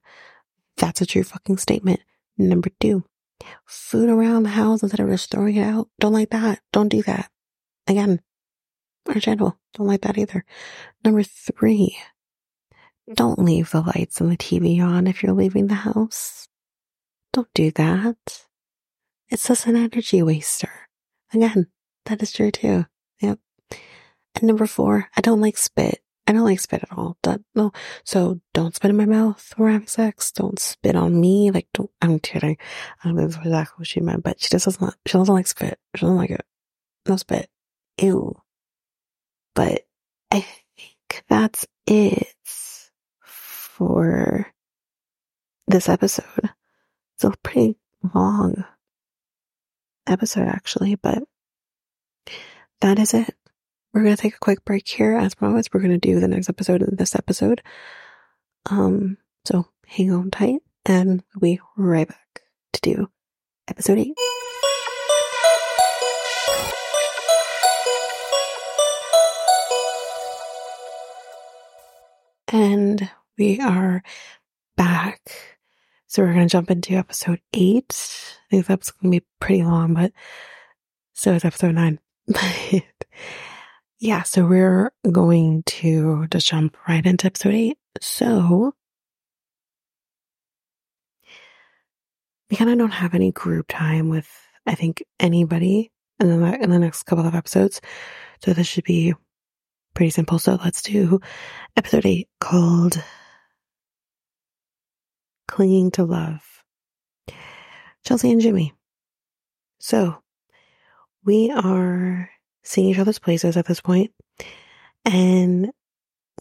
That's a true fucking statement. Number two, food around the house instead of just throwing it out. Don't like that. Don't do that. Again, understandable. Don't like that either. Number three, don't leave the lights and the TV on if you're leaving the house. Don't do that. It's just an energy waster. Again, that is true too. Yep. And number four, I don't like spit. I don't like spit at all. That, no. So don't spit in my mouth we're having sex. Don't spit on me. Like, don't, I'm kidding. I don't know exactly what she meant, but she just doesn't, she doesn't like spit. She doesn't like it. No spit. Ew. But I think that's it for this episode. It's a pretty long episode actually, but that is it. We're going to take a quick break here. As promised, we're going to do the next episode of this episode. Um, so hang on tight and we'll be right back to do episode eight. And we are back. So we're going to jump into episode eight. I think that's going to be pretty long, but so is episode nine. (laughs) yeah, so we're going to just jump right into episode eight. So we kind of don't have any group time with, I think, anybody in the, in the next couple of episodes. So this should be pretty simple. So let's do episode eight called Clinging to Love. Chelsea and Jimmy. So we are seeing each other's places at this point. and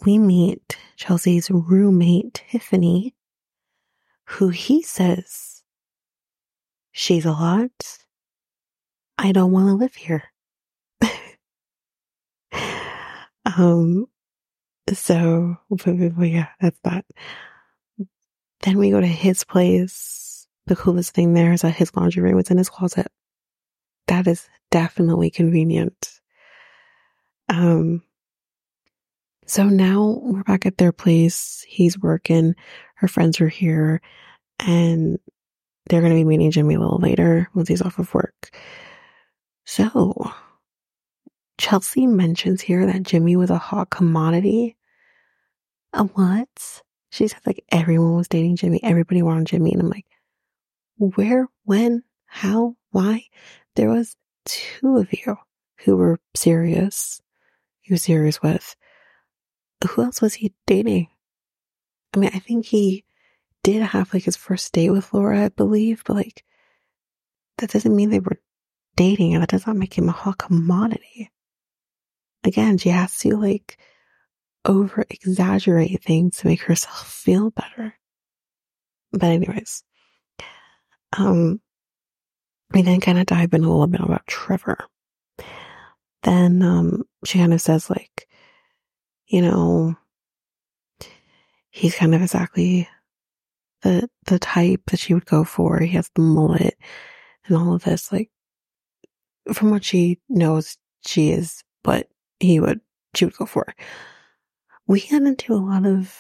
we meet Chelsea's roommate, Tiffany, who he says she's a lot. I don't want to live here. (laughs) um, so, but, but yeah, that's that. Then we go to his place. The coolest thing there is that his laundry room was in his closet. That is definitely convenient. Um, so now we're back at their place. He's working. Her friends are here and they're going to be meeting Jimmy a little later once he's off of work. So Chelsea mentions here that Jimmy was a hot commodity. A what? She said like everyone was dating Jimmy. Everybody wanted Jimmy. And I'm like, where, when, how, why? There was two of you who were serious. He was with. Who else was he dating? I mean, I think he did have like his first date with Laura, I believe, but like that doesn't mean they were dating and that does not make him a hot commodity. Again, she has to like over exaggerate things to make herself (laughs) feel better. But anyways, um, we then kind of dive in a little bit about Trevor. Then, um, she kind of says like, you know, he's kind of exactly the the type that she would go for. He has the mullet and all of this. Like from what she knows, she is what he would she would go for. We get into a lot of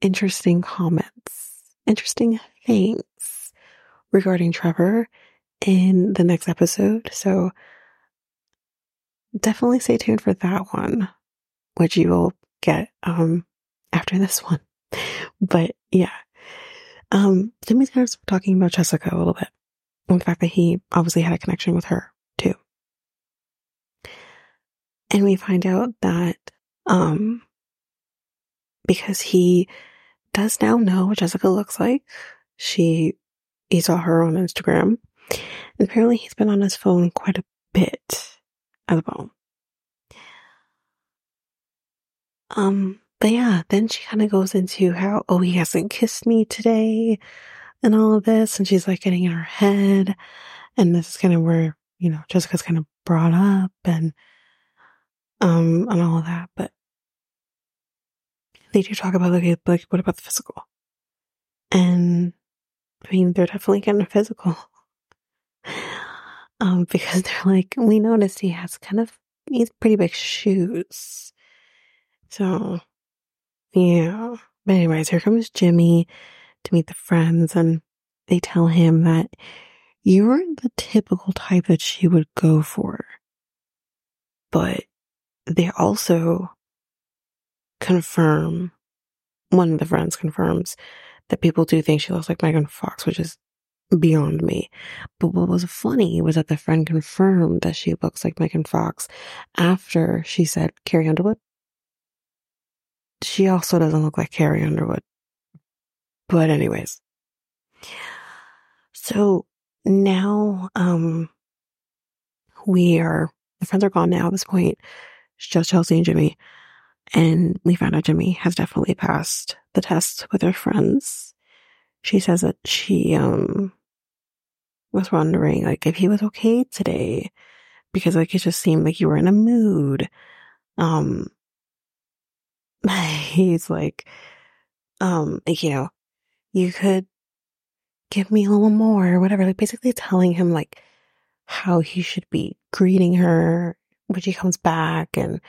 interesting comments, interesting things regarding Trevor in the next episode. So definitely stay tuned for that one, which you will get um after this (laughs) one. But yeah. Um, Jimmy's kind of talking about Jessica a little bit. And the fact that he obviously had a connection with her too. And we find out that, um, because he does now know what Jessica looks like, she, he saw her on Instagram. And apparently he's been on his phone quite a bit as well. Um, but yeah, then she kind of goes into how, oh, he hasn't kissed me today and all of this. And she's like getting in her head. And this is kind of where, you know, Jessica's kind of brought up and, um, and all of that. But they do talk about like, like, what about the physical? And I mean, they're definitely getting physical. (laughs) um, because (laughs) they're like, we noticed he has kind of, he's pretty big shoes. So yeah. But anyways, here comes Jimmy to meet the friends and they tell him that you're the typical type that she would go for. But they also confirm, one of the friends confirms that people do think she looks like Megan Fox, which is beyond me. But what was funny was that the friend confirmed that she looks like Megan Fox after she said Carrie Underwood she also doesn't look like Carrie Underwood. But anyways. So now, um, we are, the friends are gone now at this point. It's just Chelsea and Jimmy. And we found out Jimmy has definitely passed the test with her friends. She says that she, um, was wondering, like, if he was okay today. Because, like, it just seemed like you were in a mood. Um, (laughs) he's like, um, like, you know, you could give me a little more or whatever. Like basically telling him like how he should be greeting her when she comes back and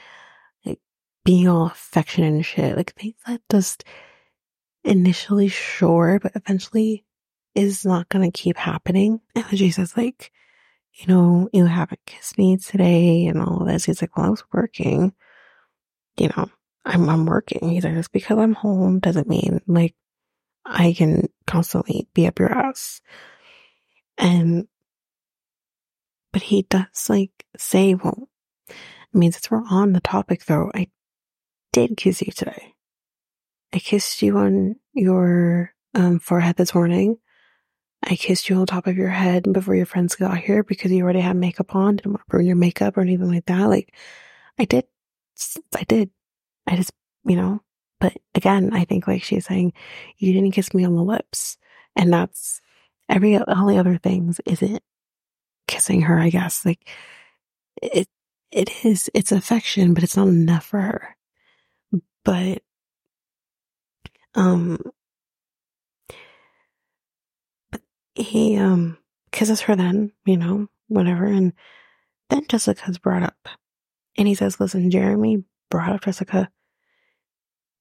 like being all affectionate and shit. Like things that just initially sure, but eventually is not gonna keep happening. (laughs) And Jesus, like, you know, you haven't kissed me today and all of this. He's like, well, I was working, you know. I'm I'm working. He's like, just because I'm home doesn't mean like I can constantly be up your ass. And, but he does like say, well, I mean, since we're on the topic though, I did kiss you today. I kissed you on your um, forehead this morning. I kissed you on top of your head before your friends got here because you already had makeup on. Didn't want to burn your makeup or anything like that. Like, I did. I did. I just, you know, but again, I think like she's saying, you didn't kiss me on the lips. And that's every, all the other things isn't kissing her, I guess. Like, it, it is, it's affection, but it's not enough for her. But, um, but he, um, kisses her then, you know, whatever. And then Jessica's brought up and he says, listen, Jeremy brought up Jessica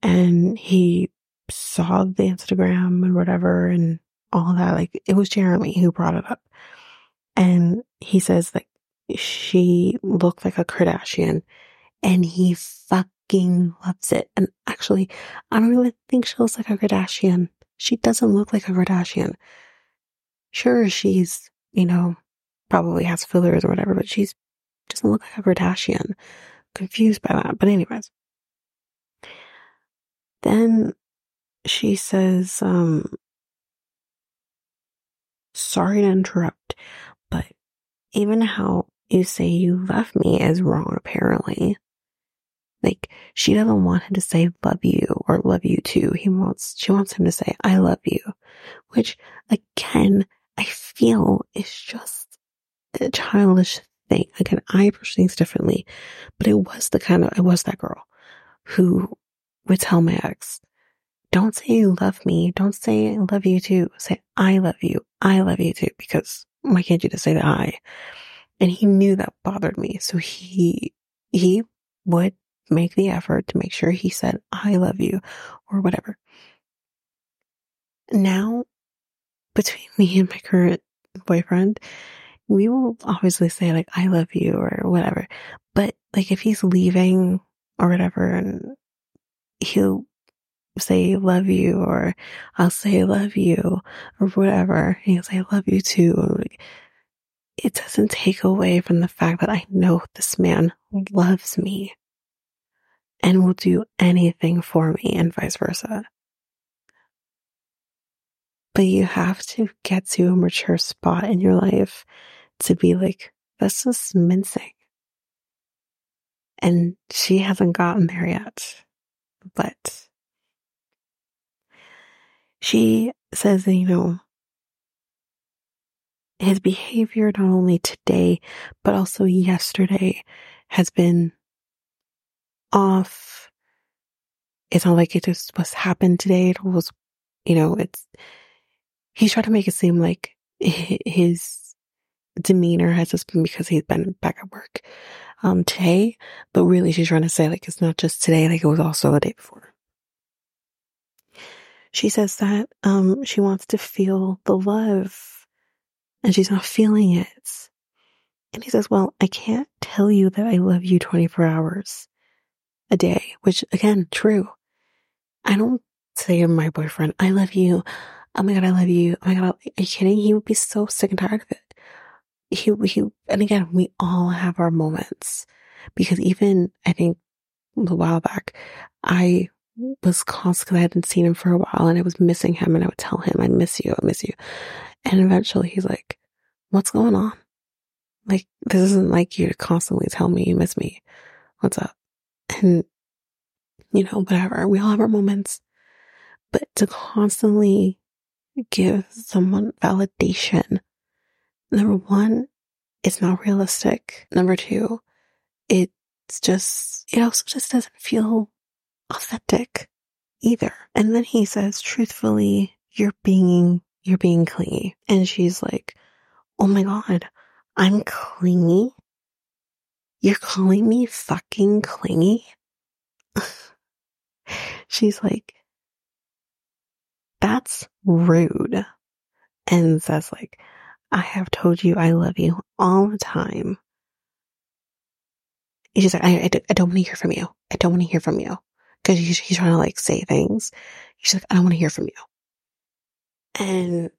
and he saw the Instagram and whatever and all that. Like it was Jeremy who brought it up. And he says that she looked like a Kardashian and he fucking loves it. And actually, I don't really think she looks like a Kardashian. She doesn't look like a Kardashian. Sure, she's, you know, probably has fillers or whatever, but she's doesn't look like a Kardashian. Confused by that. But anyways. Then she says, um, sorry to interrupt, but even how you say you love me is wrong, apparently. Like, she doesn't want him to say love you or love you too. He wants, she wants him to say I love you, which again, I feel is just a childish thing. Again, I approach things differently, but it was the kind of, it was that girl who would tell my ex, don't say you love me. Don't say I love you too. Say I love you. I love you too. Because why can't you just say the I? And he knew that bothered me. So he, he would make the effort to make sure he said, I love you or whatever. Now, between (laughs) me and my current boyfriend, we will obviously say like, I love you or whatever. But like if he's leaving or whatever and he'll say love you or I'll say love you or whatever. He'll say love you too it doesn't take away from the fact that I know this man loves me and will do anything for me and vice versa. But you have to get to a mature spot in your life to be like, this is mincing. And she hasn't gotten there yet. But she says, you know, his behavior not only today, but also yesterday has been off. It's not like it just was happened today. It was, you know, it's, he's trying to make it seem like his demeanor has just been because he's been back at work, um, today. But really she's trying to say like, it's not just today, like it was also the day before. She says that, um, she wants to feel the love and she's not feeling it. And he says, well, I can't tell you that I love you 24 hours a day, which again, true. I don't say to my boyfriend, I love you. Oh my God, I love you. Oh my God, are you kidding? He would be so sick and tired of it. He, he, and again, we all have our moments because even I think a while back, I was constantly, I hadn't seen him for a while and I was missing him and I would tell him, I miss you, I miss you. And eventually he's like, what's going on? Like, this isn't like you to constantly tell me you miss me. What's up? And, you know, whatever. We all have our moments, but to constantly give someone validation, number one, it's not realistic. Number two, it's just, it also just doesn't feel authentic either. And then he says, truthfully, you're being you're being clingy. And she's like, Oh my God, I'm clingy? You're calling me fucking clingy? (laughs) she's like, that's rude. And says like, I have told you I love you all the time. She's like, I, I, I don't want to hear from you. I don't want to hear from you. Cause he's, he's trying to like say things. She's like, I don't want to hear from you. And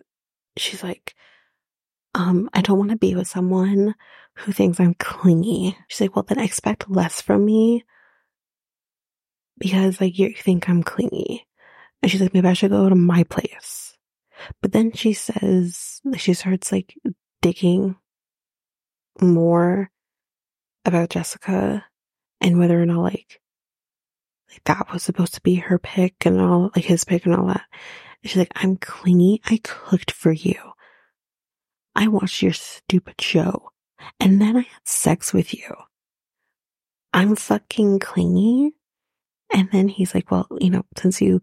she's like, um, I don't want to be with someone who thinks I'm clingy. She's like, well, then expect less from me because like you think I'm clingy. And she's like, maybe I should go to my place. But then she says, she starts like digging more about Jessica and whether or not like, like that was supposed to be her pick and all, like his pick and all that. And she's like, I'm clingy. I cooked for you. I watched your stupid show and then I had sex with you. I'm fucking clingy. And then he's like, well, you know, since you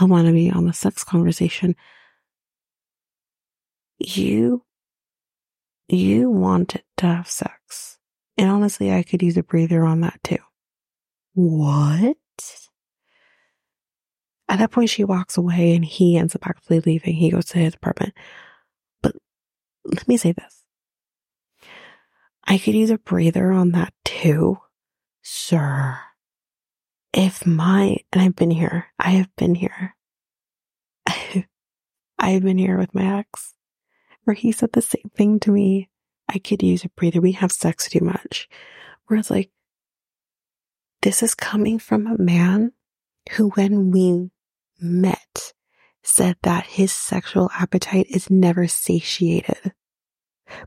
want to be on the sex conversation, you, you wanted to have sex. And honestly, I could use a breather on that too. What? At that point, she walks away and he ends up actually leaving. He goes to his apartment. But let me say this. I could use a breather on that too, sir. If my, and I've been here, I have been here. (laughs) I've been here with my ex where he said the same thing to me. I could use a breather. We have sex too much. Where it's like, this is coming from a man who, when we met, said that his sexual appetite is never satiated.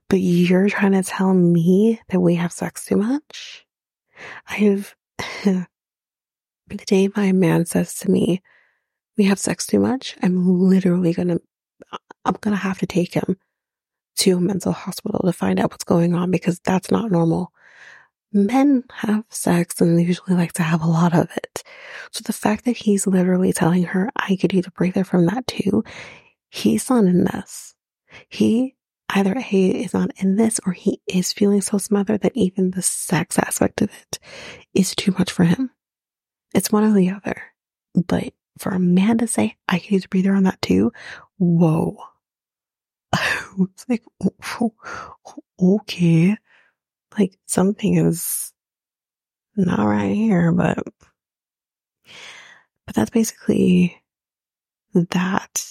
But you're trying to tell me that we have sex too much? I've, (laughs) the day my man says to me, we have sex too much, I'm literally gonna, I'm gonna have to take him to a mental hospital to find out what's going on because that's not normal. Men have sex and they usually like to have a lot of it. So the fact that he's literally telling her, I could use a breather from that too, he's not in this. He either he is not in this or he is feeling so smothered that even the sex aspect of it is too much for him. It's one or the other. But for a man to say, I could use a breather on that too, whoa. (laughs) it's like, (laughs) okay. Like something is not right here, but, but that's basically that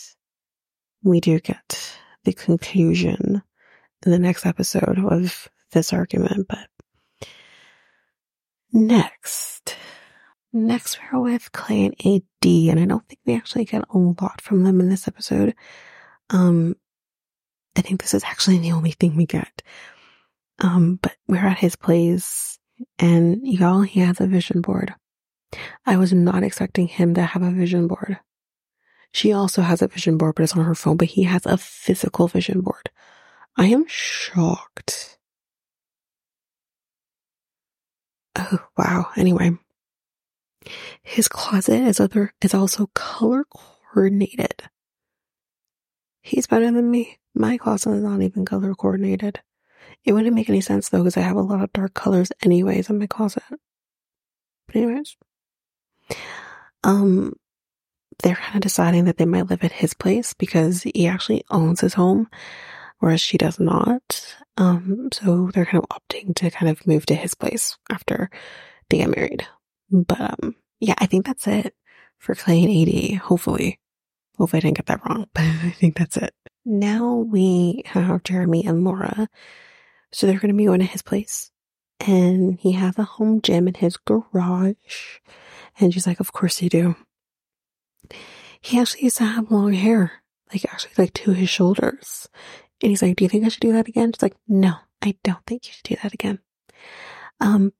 we do get the conclusion in the next episode of this argument, but next, next we're with and AD, and I don't think we actually get a lot from them in this episode. Um, I think this is actually the only thing we get. Um, but we're at his place and y'all, he has a vision board. I was not expecting him to have a vision board. She also has a vision board, but it's on her phone, but he has a physical vision board. I am shocked. Oh, wow. Anyway, his closet is other, is also color coordinated. He's better than me. My closet is not even color coordinated. It wouldn't make any sense though, because I have a lot of dark colors anyways in my closet. But anyways, um, they're kind of deciding that they might live at his place because he actually owns his home, whereas she does not. Um, so they're kind of opting to kind of move to his place after they get married. But, um, yeah, I think that's it for Clay and AD. Hopefully. Hopefully I didn't get that wrong, (laughs) but I think that's it. Now we have Jeremy and Laura. So they're going to be going to his place and he has a home gym in his garage. And she's like, of course you do. He actually used to have long hair, like actually like to his shoulders. And he's like, do you think I should do that again? She's like, no, I don't think you should do that again. Um,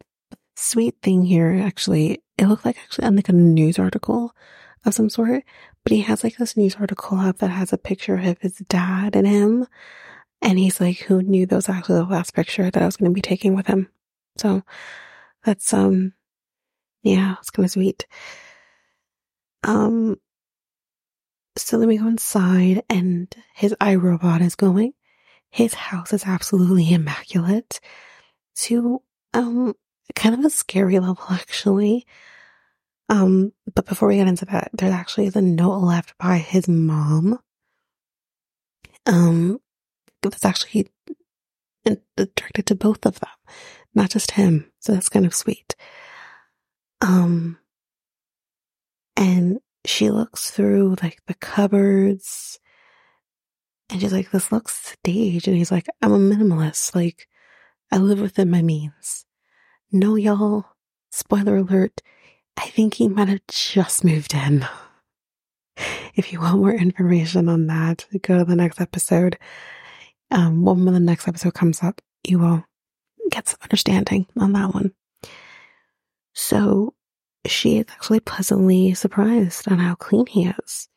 sweet thing here, actually, it looked like actually on like a news article of some sort, but he has like this news article up that has a picture of his dad and him. And he's like, who knew that was actually the last picture that I was going to be taking with him? So that's, um, yeah, it's kind of sweet. Um, so then we go inside and his iRobot is going. His house is absolutely immaculate to, um, kind of a scary level (laughs) actually. Um, but before we get into that, there's actually a note left by his mom. Um, that's actually directed to both of them, not just him. So that's kind of sweet. Um, and she looks through like the cupboards and she's like, this looks staged. And he's like, I'm a minimalist. Like, I live within my means. No, y'all. Spoiler alert. I think he might have just moved in. If you want more information on that, go to the next episode. Um, when the next episode comes up, you will get some understanding on that one. So she is actually pleasantly surprised on how clean he is.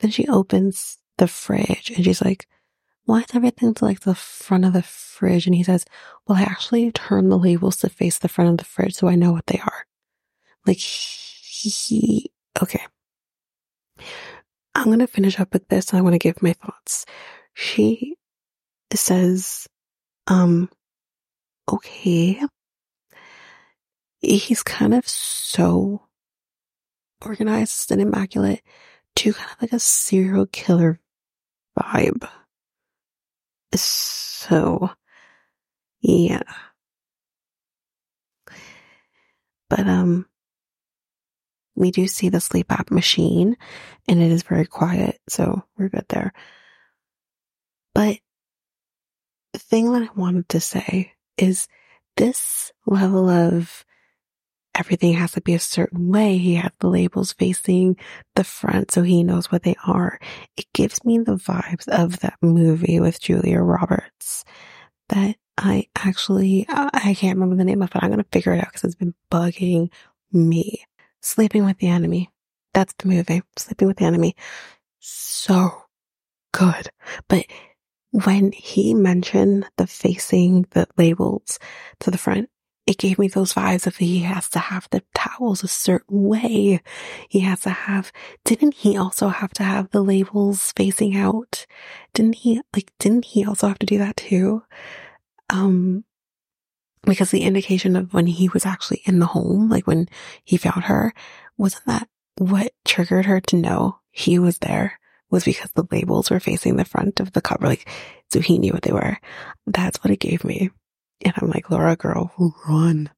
Then she opens the fridge and she's like, why is everything to like the front of the fridge? And he says, well, I actually turn the labels to face the front of the fridge so I know what they are. Like he, he okay. I'm going to finish up with this I want to give my thoughts. She says, um, okay. He's kind of so organized and immaculate to kind of like a serial killer vibe. So, yeah. But, um, we do see the sleep app machine and it is very quiet. So we're good there. But the thing that I wanted to say is this level of everything has to be a certain way. He had the labels facing the front so he knows what they are. It gives me the vibes of that movie with Julia Roberts that I actually, I can't remember the name of it. I'm going to figure it out because it's been bugging me. Sleeping with the Enemy. That's the movie. Sleeping with the Enemy. So good. But when he mentioned the facing the labels to the front, it gave me those vibes of he has to have the towels a certain way. He has to have, didn't he also have to have the labels facing out? Didn't he, like, didn't he also have to do that too? Um, because the indication of when he was actually in the home, like when he found her, wasn't that what triggered her to know he was there? Was because the labels were facing the front of the cover, like, so he knew what they were. That's what it gave me. And I'm like, Laura girl, run,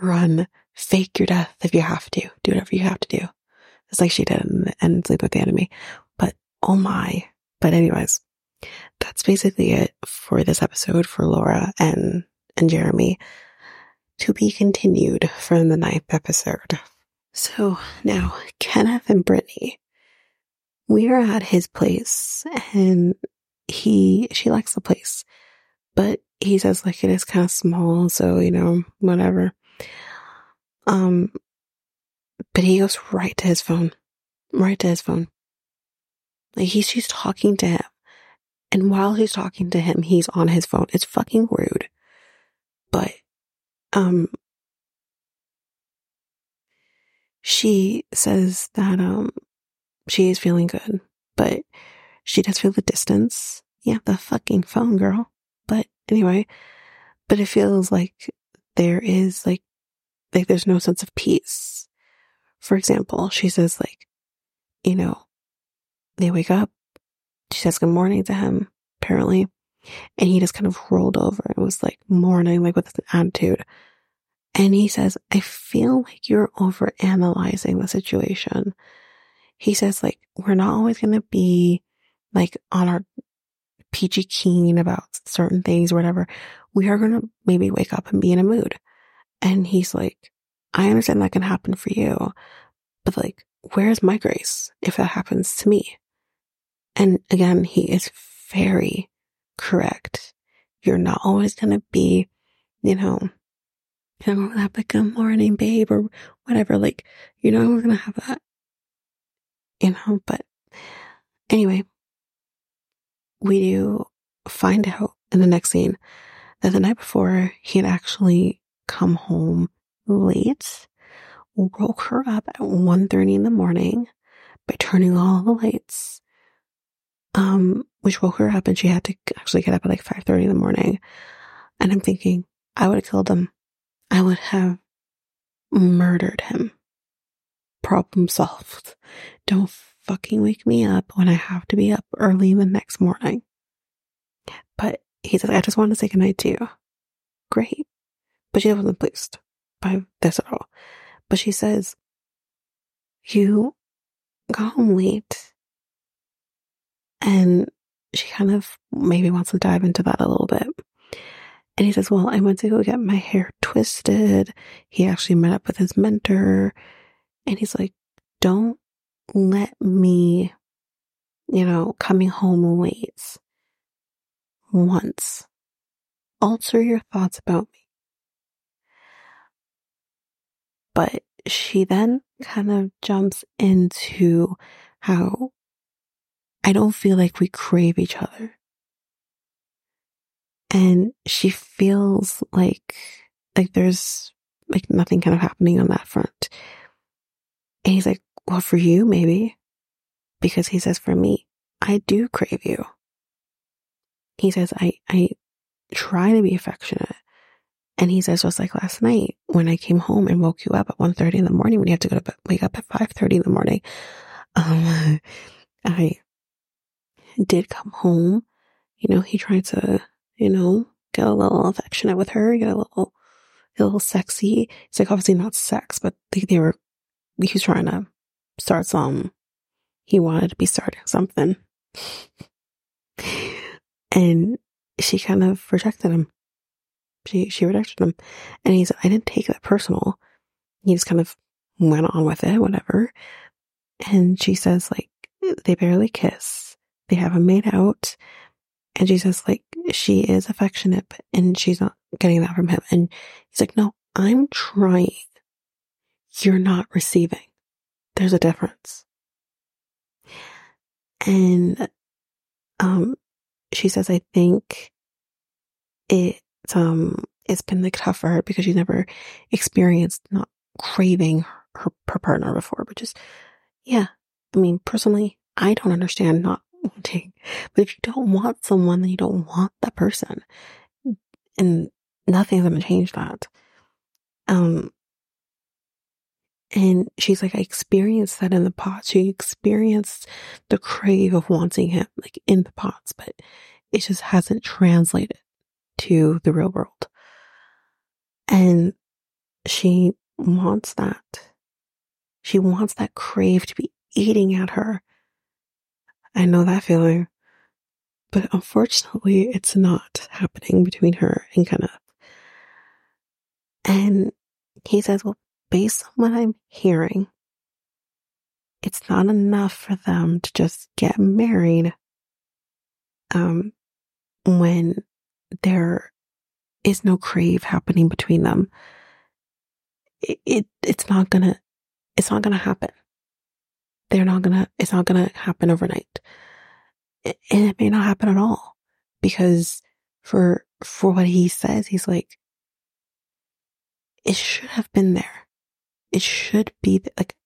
run, fake your death if you have to. Do whatever you have to do. It's like she did in, Sleep with the Enemy. But oh my. But anyways, that's basically it for this episode for Laura and, and Jeremy to be continued from the ninth episode. So now Kenneth and Brittany, we are at his place and he, she likes the place, but he says like it is kind of small, so you know, whatever. Um, but he goes right to his phone, right to his phone. Like he's she's talking to him, and while he's talking to him, he's on his phone. It's fucking rude, but um, she says that um, she is feeling good, but she does feel the distance. Yeah, the fucking phone, girl. Anyway, but it feels like there is like, like there's no sense of peace. For example, she says like, you know, they wake up, she says good morning to him, apparently, and he just kind of rolled over and was like morning, like with an attitude. And he says, I feel like you're over analyzing the situation. He says, like, we're not always going to be like on our peachy keen about certain things whatever, we are going to maybe wake up and be in a mood. And he's like, I understand that can happen for you, but like, where's my grace if that happens to me? And again, he is very correct. You're not always going to be, you know, you know, have a morning, babe, or whatever. Like, you're not going to have that, you know, but anyway, we do find out in the next scene that the night before he had actually come home late, woke her up at 1.30 in the morning by turning all the lights, um, which woke her up and she had to actually get up at like 5.30 in the morning. And I'm thinking, I would have killed him. I would have murdered him. Problem solved. Don't fucking wake me up when I have to be up early the next morning. But he says, I just want to say goodnight to you. Great. But she wasn't pleased by this at all. But she says, you got home late and she kind of maybe wants to dive into that a little bit. And he says, Well, I went to go get my hair twisted. He actually met up with his mentor. And he's like, Don't let me, you know, coming home late once alter your thoughts about me. But she then kind of jumps into how I don't feel like we crave each other. And she feels like, like there's like nothing kind of happening on that front. And he's like, well, for you, maybe. Because he says, for me, I do crave you. He says, I, I try to be affectionate. And he says, just like last night when I came home and woke you up at 1.30 in the morning when you had to go to bed, wake up at 5.30 in the morning. Um, (laughs) I did come home. You know, he tried to, you know, get a little affectionate with her, get a little, get a little sexy. It's like obviously not sex, but they, they were, he was trying to start some, um, he wanted to be starting something. and she kind of rejected him. She, she rejected him. And he said, I didn't take that personal. He just kind of went on with it, whatever. And she says, like, they barely kiss. They haven't made out. And she says, like, she is affectionate, and she's not getting that from him. And he's like, no, I'm trying. You're not receiving. There's a difference. And, um, she says, I think it um, it's been like tough for her because she's never experienced not craving her, her partner before, but just, yeah. I mean, personally, I don't understand not wanting, but if you don't want someone, then you don't want that person. And nothing's gonna change that. Um, and she's like, I experienced that in the pods. She experienced the crave of wanting him, like in the pods, but it just hasn't translated to the real world. And she wants that. She wants that crave to be eating at her. I know that feeling. But unfortunately, it's not happening between her and Kenneth. And he says, well, based on what I'm hearing, it's not enough for them to just get married um, when there is no crave happening between them. It, it it's not gonna it's not gonna happen. They're not gonna it's not gonna happen overnight. and it may not happen at all. Because for for what he says, he's like it should have been there. It should be like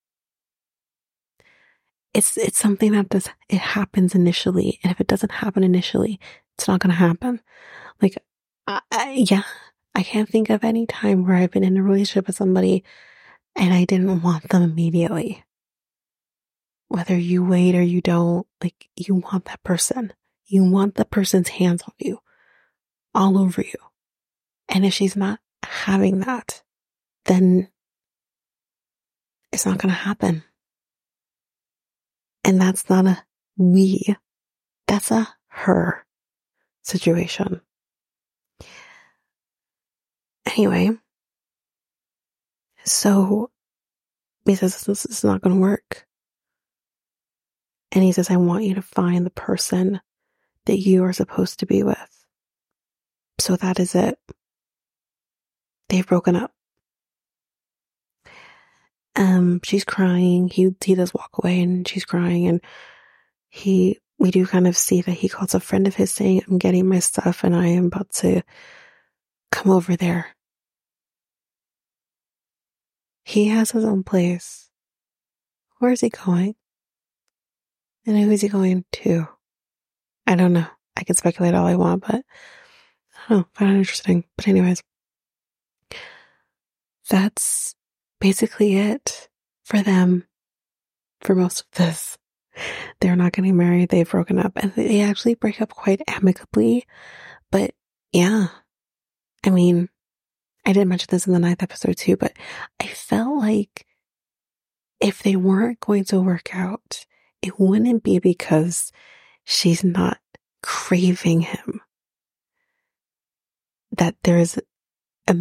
it's it's something that does it happens initially and if it doesn't happen initially it's not going to happen like, I, I, yeah, I can't think of any time where I've been in a relationship with somebody and I didn't want them immediately. Whether you wait or you don't, like, you want that person. You want the person's hands on you, all over you. And if she's not having that, then it's not going to happen. And that's not a we, that's a her situation. Anyway, so he says, This is not going to work. And he says, I want you to find the person that you are supposed to be with. So that is it. They've broken up. Um, she's crying. He he does walk away and she's crying and he we do kind of see that he calls a friend of his saying, I'm getting my stuff and I am about to come over there. He has his own place. Where is he going? And who is he going to? I don't know. I can speculate all I want, but I don't know. Find it interesting. But anyways, that's basically it for them for most of this. They're not getting married. They've broken up and they actually break up quite amicably. But yeah, I mean, I did mention this in the ninth episode too, but I felt like if they weren't going to work out, it wouldn't be because she's not craving him. That there's a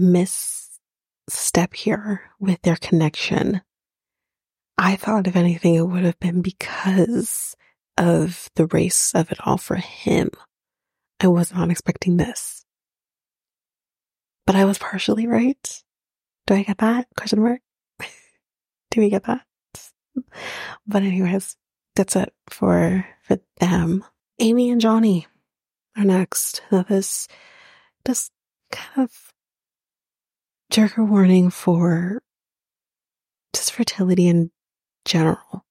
misstep here with their connection. I thought, if anything, it would have been because of the race of it all for him. I was not expecting this. But I was partially right. Do I get that? Question mark? (laughs) Do we get that? But anyways, that's it for for them. Amy and Johnie are next. Now this just kind of trigger warning for just fertility in general.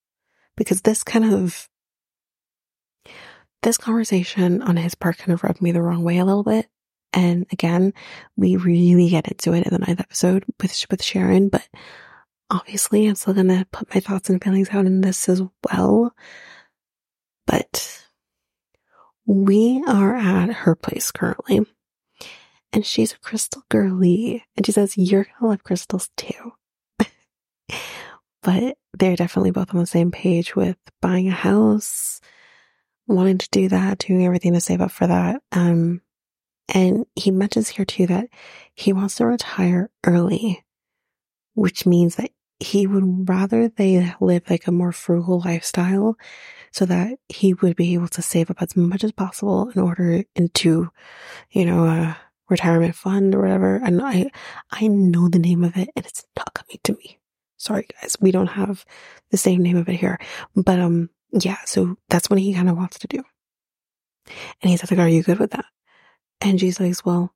Because this kind of this conversation on his part kind of rubbed me the wrong way a little bit. And again, we really get into it in the ninth episode with with Sharon, but obviously I'm still gonna put my thoughts and feelings out in this as well. But we are at her place currently. And she's a crystal girly. And she says, You're gonna love crystals too. (laughs) but they're definitely both on the same page with buying a house, wanting to do that, doing everything to save up for that. Um, and he mentions here too that he wants to retire early, which means that he would rather they live like a more frugal lifestyle so that he would be able to save up as much as possible in order into, you know, a retirement fund or whatever. And I, I know the name of it and it's not coming to me. Sorry guys, we don't have the same name of it here. But, um, yeah, so that's what he kind of wants to do. And he says like, are you good with that? And she's like, well,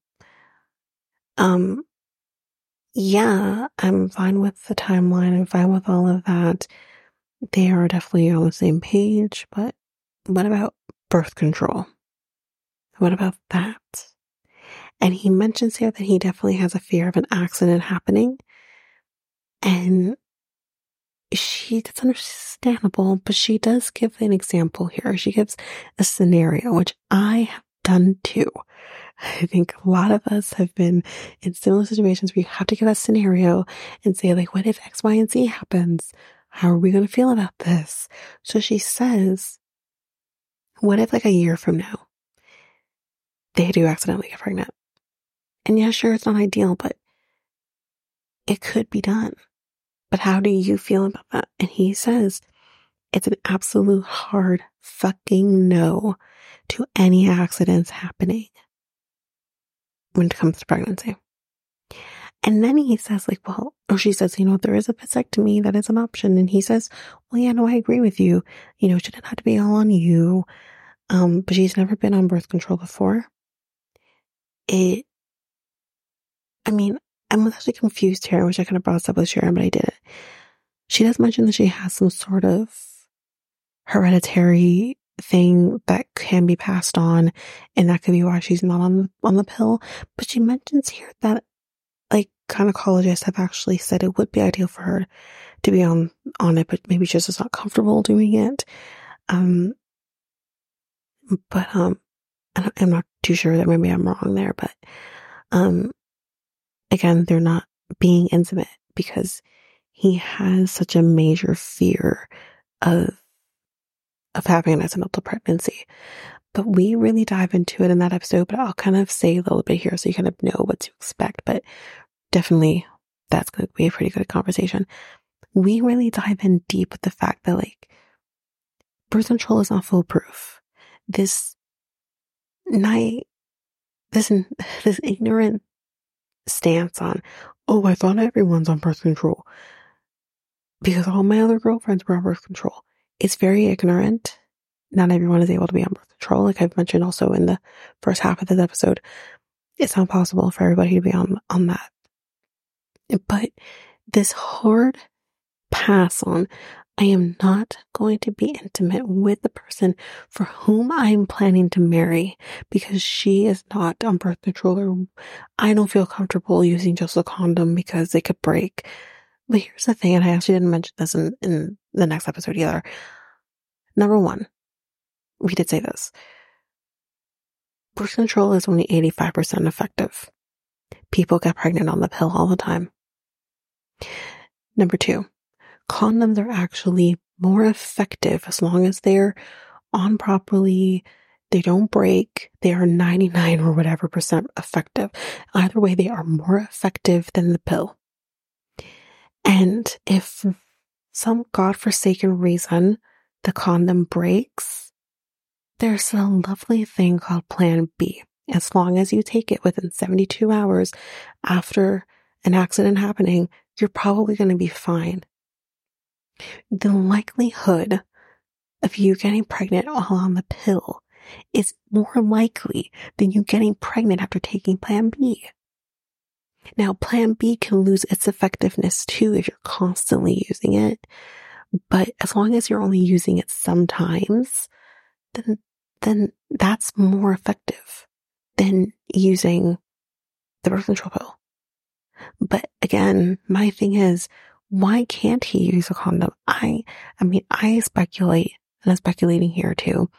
um, yeah, I'm fine with the timeline. I'm fine with all of that. They are definitely on the same page, but what about birth control? What about that? And he mentions here that he definitely has a fear of an accident happening. And she, that's understandable, but she does give an example here. She gives a scenario, which I have done too. I think a lot of us have been in similar situations where you have to give a scenario and say, like, what if X, Y, and Z happens? How are we going to feel about this? So she says, what if like a year from now, they do accidentally get pregnant? And yeah, sure, it's not ideal, but it could be done. But how do you feel about that? And he says, it's an absolute hard fucking no to any accidents happening when it comes to pregnancy. And then he says, like, well, or she says, you know, there is a vasectomy that is an option. And he says, well, yeah, no, I agree with you. You know, it shouldn't have to be all on you. Um, but she's never been on birth control before. It, I mean, I'm actually confused here. I wish I could have brought this up with Sharon, but I didn't. She does mention that she has some sort of hereditary thing that can be passed on and that could be why she's not on on the pill but she mentions here that like gynecologists have actually said it would be ideal for her to be on on it but maybe she's just not comfortable doing it um but um I'm not too sure that maybe I'm wrong there but um again they're not being intimate because he has such a major fear of of having an accidental pregnancy. But we really dive into it in that episode, but I'll kind of say a little bit here so you kind of know what to expect. But definitely that's going to be a pretty good conversation. We really dive in deep with the fact that like birth control is not foolproof. This night, this, (laughs) this ignorant stance on, oh, I thought everyone's on birth control because all my other girlfriends were on birth control it's very ignorant. Not everyone is able to be on birth control. Like I've mentioned also in the first half of this episode, it's not possible for everybody to be on, on that. But this hard pass on, I am not going to be intimate with the person for whom I'm planning to marry because she is not on birth control or I don't feel comfortable using just a condom because it could break. But here's the thing, and I actually didn't mention this in, in the next episode either. Number one, we did say this. Birth control is only 85% effective. People get pregnant on the pill all the time. Number two, condoms are actually more effective as long as they're on properly. They don't break. They are 99 or whatever percent effective. Either way, they are more effective than the pill. And if some godforsaken reason the condom breaks, there's a lovely thing called Plan B. As long as you take it within 72 hours after an accident happening, you're probably going to be fine. The likelihood of you getting pregnant while on the pill is more likely than you getting pregnant after taking Plan B. Now, Plan B can lose its effectiveness too if you're constantly using it. But as long as you're only using it sometimes, then, then that's more effective than using the birth control pill. But again, my thing is, why can't he use a condom? I, I mean, I speculate, and I'm speculating here too.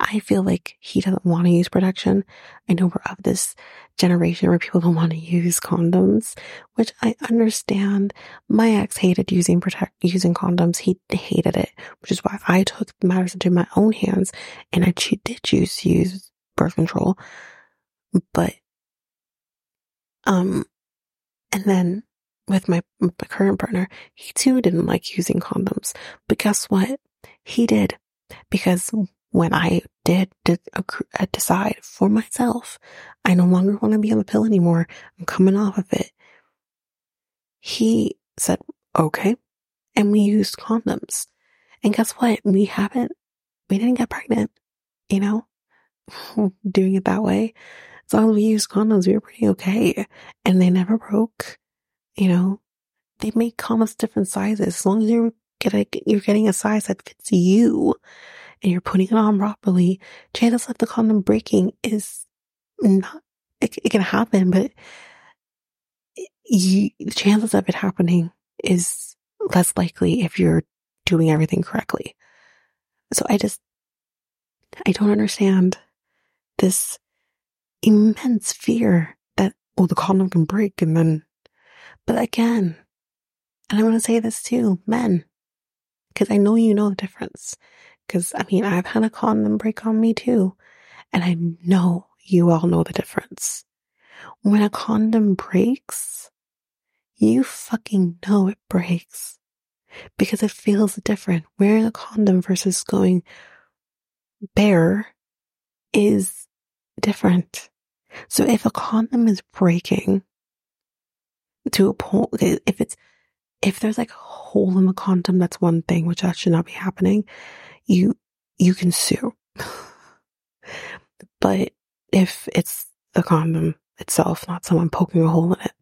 I feel like he doesn't want to use protection. I know we're of this generation where people don't want to use condoms, which I understand. My ex hated using protect, using condoms. He hated it, which is why I took matters into my own hands and I did choose to use birth control. But, um, and then with my, my current partner, he too didn't like using condoms. But guess what? He did because when I did uh, decide for myself, I no longer want to be on the pill anymore. I'm coming off of it. He said, okay. And we used condoms. And guess what? We haven't, we didn't get pregnant, you know, (laughs) doing it that way. As long as we used condoms, we were pretty okay. And they never broke, you know, they make condoms different sizes. As long as you're getting, you're getting a size that fits you and you're putting it on properly, chances of the condom breaking is not, it, it can happen, but you, the chances of it happening is less likely if you're doing everything correctly. So I just, I don't understand this immense fear that, oh, the condom can break and then, but again, and I'm going to say this too, men, because I know you know the difference. Cause I mean, I've had a condom break on me too. And I know you all know the difference. When a condom breaks, you fucking know it breaks because it feels different. Wearing a condom versus going bare is different. So if a condom is breaking to a point, if it's, if there's like a hole in the condom, that's one thing, which that should not be happening you, you can sue. (laughs) but if it's the condom itself, not someone poking a hole in it.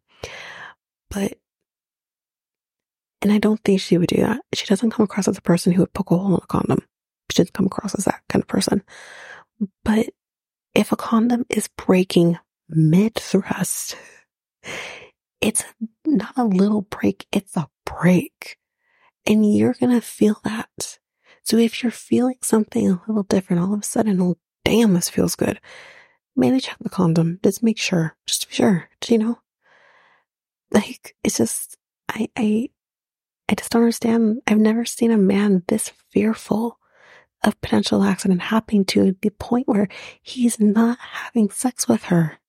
But, and I don't think she would do that. She doesn't come across as a person who would poke a hole in a condom. She doesn't come across as that kind of person. But if a condom is breaking mid thrust, it's not a little break, it's a break. And you're going to feel that. So if you're feeling something a little different, all of a sudden, oh, damn, this feels good. Maybe check the condom. Just make sure. Just to be sure. You know? Like, it's just, I, I, I just don't understand. I've never seen a man this fearful of potential accident happening to the point where he's not having sex with her.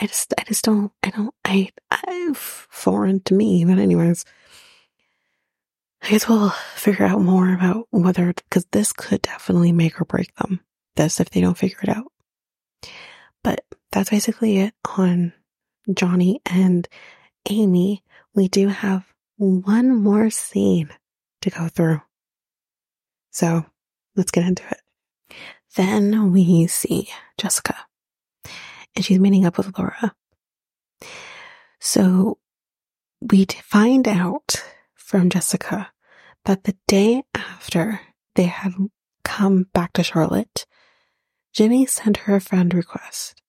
I just, I just don't, I don't, I, I, foreign to me, but anyways. I guess we'll figure out more about whether, because this could definitely make or break them. This if they don't figure it out. But that's basically it on Johnie and Amy. We do have one more scene to go through. So let's get into it. Then we see Jessica and she's meeting up with Laura. So we find out from Jessica that the day after they had come back to Charlotte, Jimmy sent her a friend request.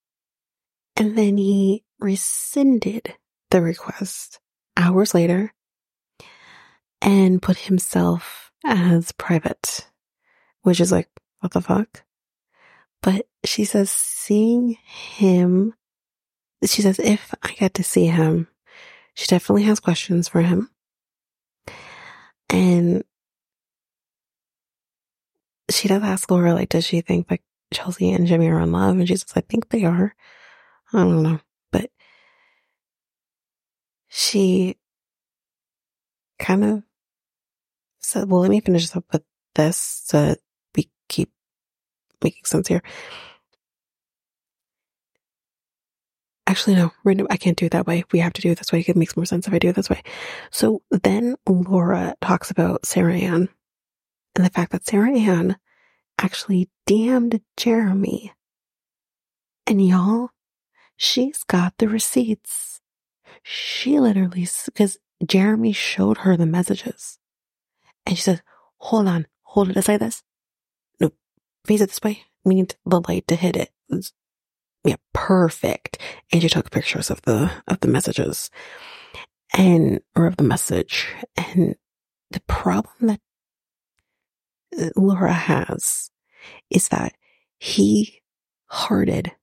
And then he rescinded the request hours later and put himself as private, which is like, what the fuck? But she says, seeing him, she says, if I get to see him, she definitely has questions for him. And she does ask Laura, like, does she think like Chelsea and Jimmy are in love? And she says, I think they are. I don't know. But she kind of said, well, let me finish up with this that keep making sense here. Actually, no, I can't do it that way. We have to do it this way. It makes more sense if I do it this way. So then Laura talks about Sarah Ann and the fact that Sarah Ann actually damned Jeremy. And y'all, she's got the receipts. She literally, because Jeremy showed her the messages. And she says, hold on, hold it aside this. Face it this way. We need the light to hit it. Yeah, perfect. And she took pictures of the, of the messages and, or of the message. And the problem that uh, Laura has is that he hearted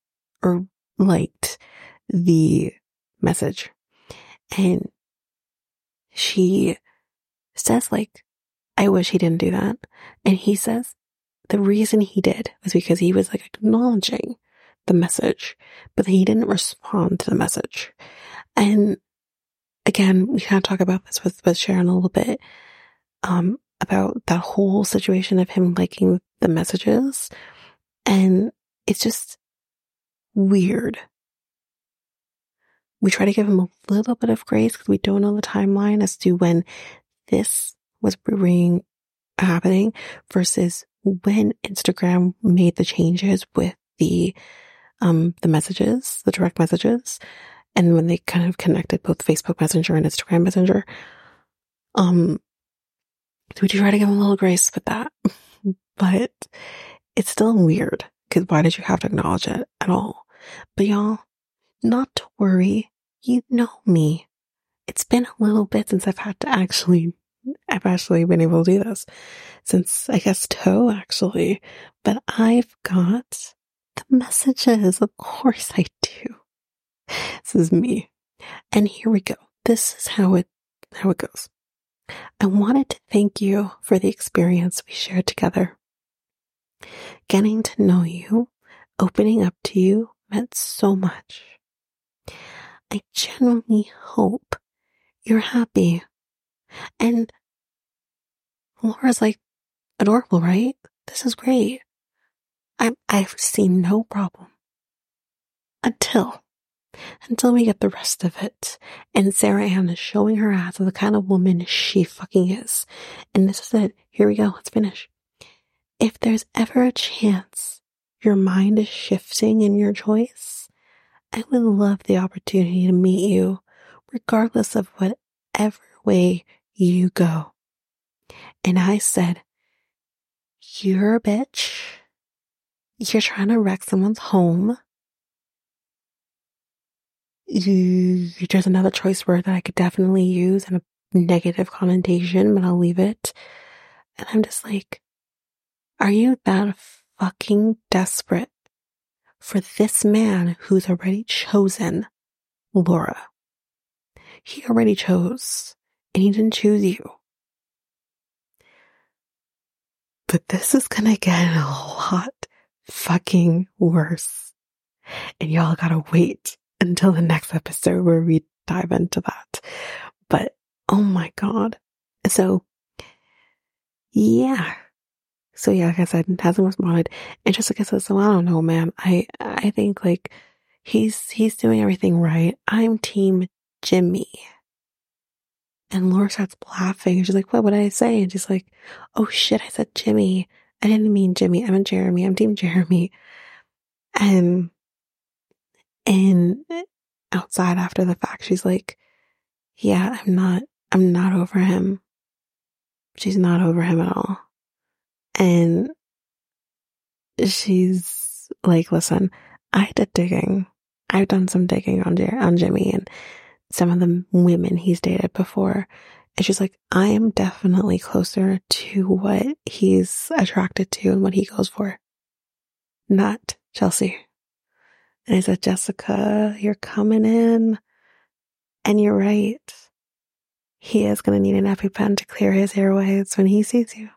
or liked the message. And she says like, I wish he didn't do that. And he says the reason he did was because he was like acknowledging the message, but he didn't respond to the message. And again, we kind of talk about this with, with Sharon a little bit, um, about that whole situation of him liking the messages. And it's just weird. We try to give him a little bit of grace because we don't know the timeline as to when this was brewing happening versus when Instagram made the changes with the um the messages, the direct messages, and when they kind of connected both Facebook Messenger and Instagram Messenger. Um we do try to give him a little grace with that. (laughs) but it's still weird because why did you have to acknowledge it at all? But y'all, not to worry. You know me. It's been a little bit since I've had to actually, I've actually been able to do this since I guess toe actually, but I've got the messages. Of course I do. This is me. And here we go. This is how it, how it goes. I wanted to thank you for the experience we shared together. Getting to know you, opening up to you meant so much. I genuinely hope you're happy. And Laura's like, adorable, right? This is great. I, I've seen no problem. Until until we get the rest of it. And Sarah Ann is showing her ass of the kind of woman she fucking is. And this is it. Here we go. Let's finish. If there's ever a chance your mind is shifting in your choice, I would love the opportunity to meet you, regardless of whatever way you go. And I said, you're a bitch. You're trying to wreck someone's home you, there's another choice word that I could definitely use in a negative connotation, but I'll leave it. And I'm just like, are you that fucking desperate for this man who's already chosen Laura? He already chose and he didn't choose you. But this is gonna get a lot fucking worse. And y'all gotta wait until the next episode where we dive into that. But oh my God. So yeah. So yeah, like I said, hasn't responded. And Jessica says, so I don't know, man. I, I think like he's, he's doing everything right. I'm team Jimmy. And Laura starts laughing and she's like, what would I say? And she's like, oh shit, I said Jimmy. I didn't mean Jimmy. I meant Jeremy. I'm team Jeremy. And and outside after the fact, she's like, yeah, I'm not, I'm not over him. She's not over him at all. And she's like, listen, I did digging. I've done some digging on, Jer- on Jimmy and some of the women he's dated before. And she's like, I am definitely closer to what he's attracted to and what he goes for. Not Chelsea. And I said, Jessica, you're coming in. And you're right. he is going to need an EpiPen to clear his airways when he sees you.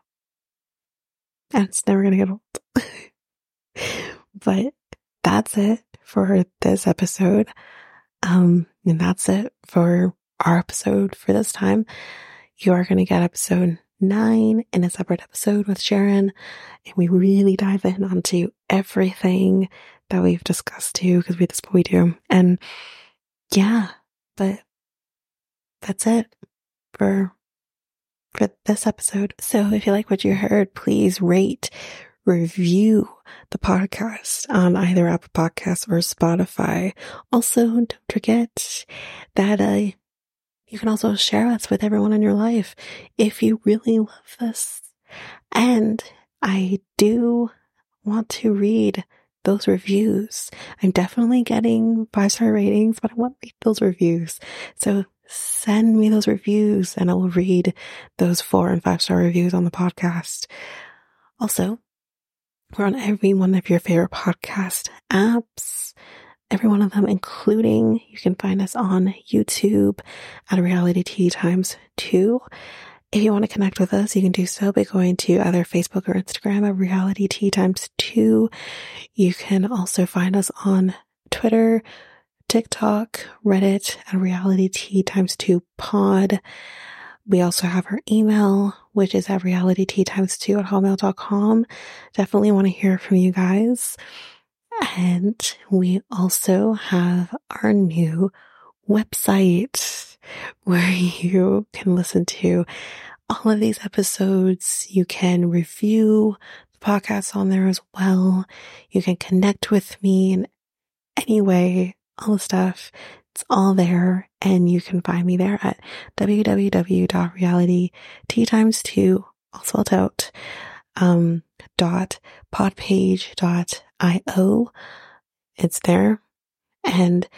And it's never going to get old. (laughs) but that's it for this episode. Um, and that's it for our episode for this time. You are going to get episode nine in a separate episode with Sharon. And we really dive in onto everything that we've discussed too, because we just we do. And yeah, but that's it for for this episode. So if you like what you heard, please rate, review the podcast on either Apple Podcasts or Spotify. Also, don't forget that uh, you can also share us with everyone in your life if you really love this. And I do want to read those reviews. I'm definitely getting five star ratings, but I want to read those reviews. So send me those reviews and I will read those four and five star reviews on the podcast. Also, we're on every one of your favorite podcast apps, every one of them, including you can find us on YouTube at Realitea Times 2. If you want to connect with us, you can do so by going to either Facebook or Instagram at Realitea Times 2. You can also find us on Twitter, TikTok, Reddit, and Realitea Times 2 Pod. We also have our email, which is at realitea times two at hotmail.com. Definitely want to hear from you guys. And we also have our new website where you can listen to all of these episodes. You can review the podcast on there as well. You can connect with me in any way, all the stuff. It's all there and you can find me there at www.realitea times two, all spelled out, um, dot podpage.io. It's there. And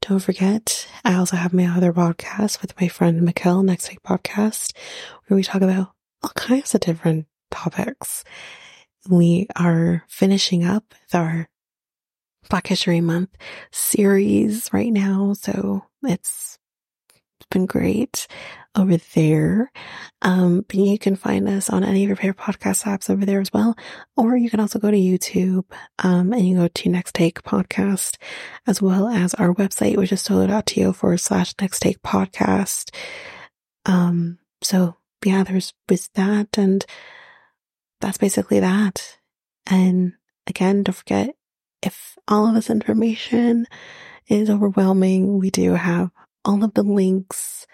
don't forget, I also have my other podcast with my friend Mikkel, Next Week Podcast, where we talk about all kinds of different topics. We are finishing up with our Black History Month series right now. So it's been great over there. Um, but you can find us on any of your favorite podcast apps over there as well. Or you can also go to YouTube, um, and you go to Next Take Podcast as well as our website, which is solo.to forward slash Next Take Podcast. Um, so yeah, there's with that and that's basically that. And again, don't forget if all of this information is overwhelming, we do have all of the links,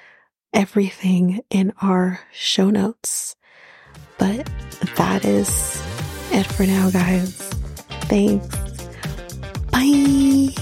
everything in our show notes. But that is it for now, guys. Thanks. Bye.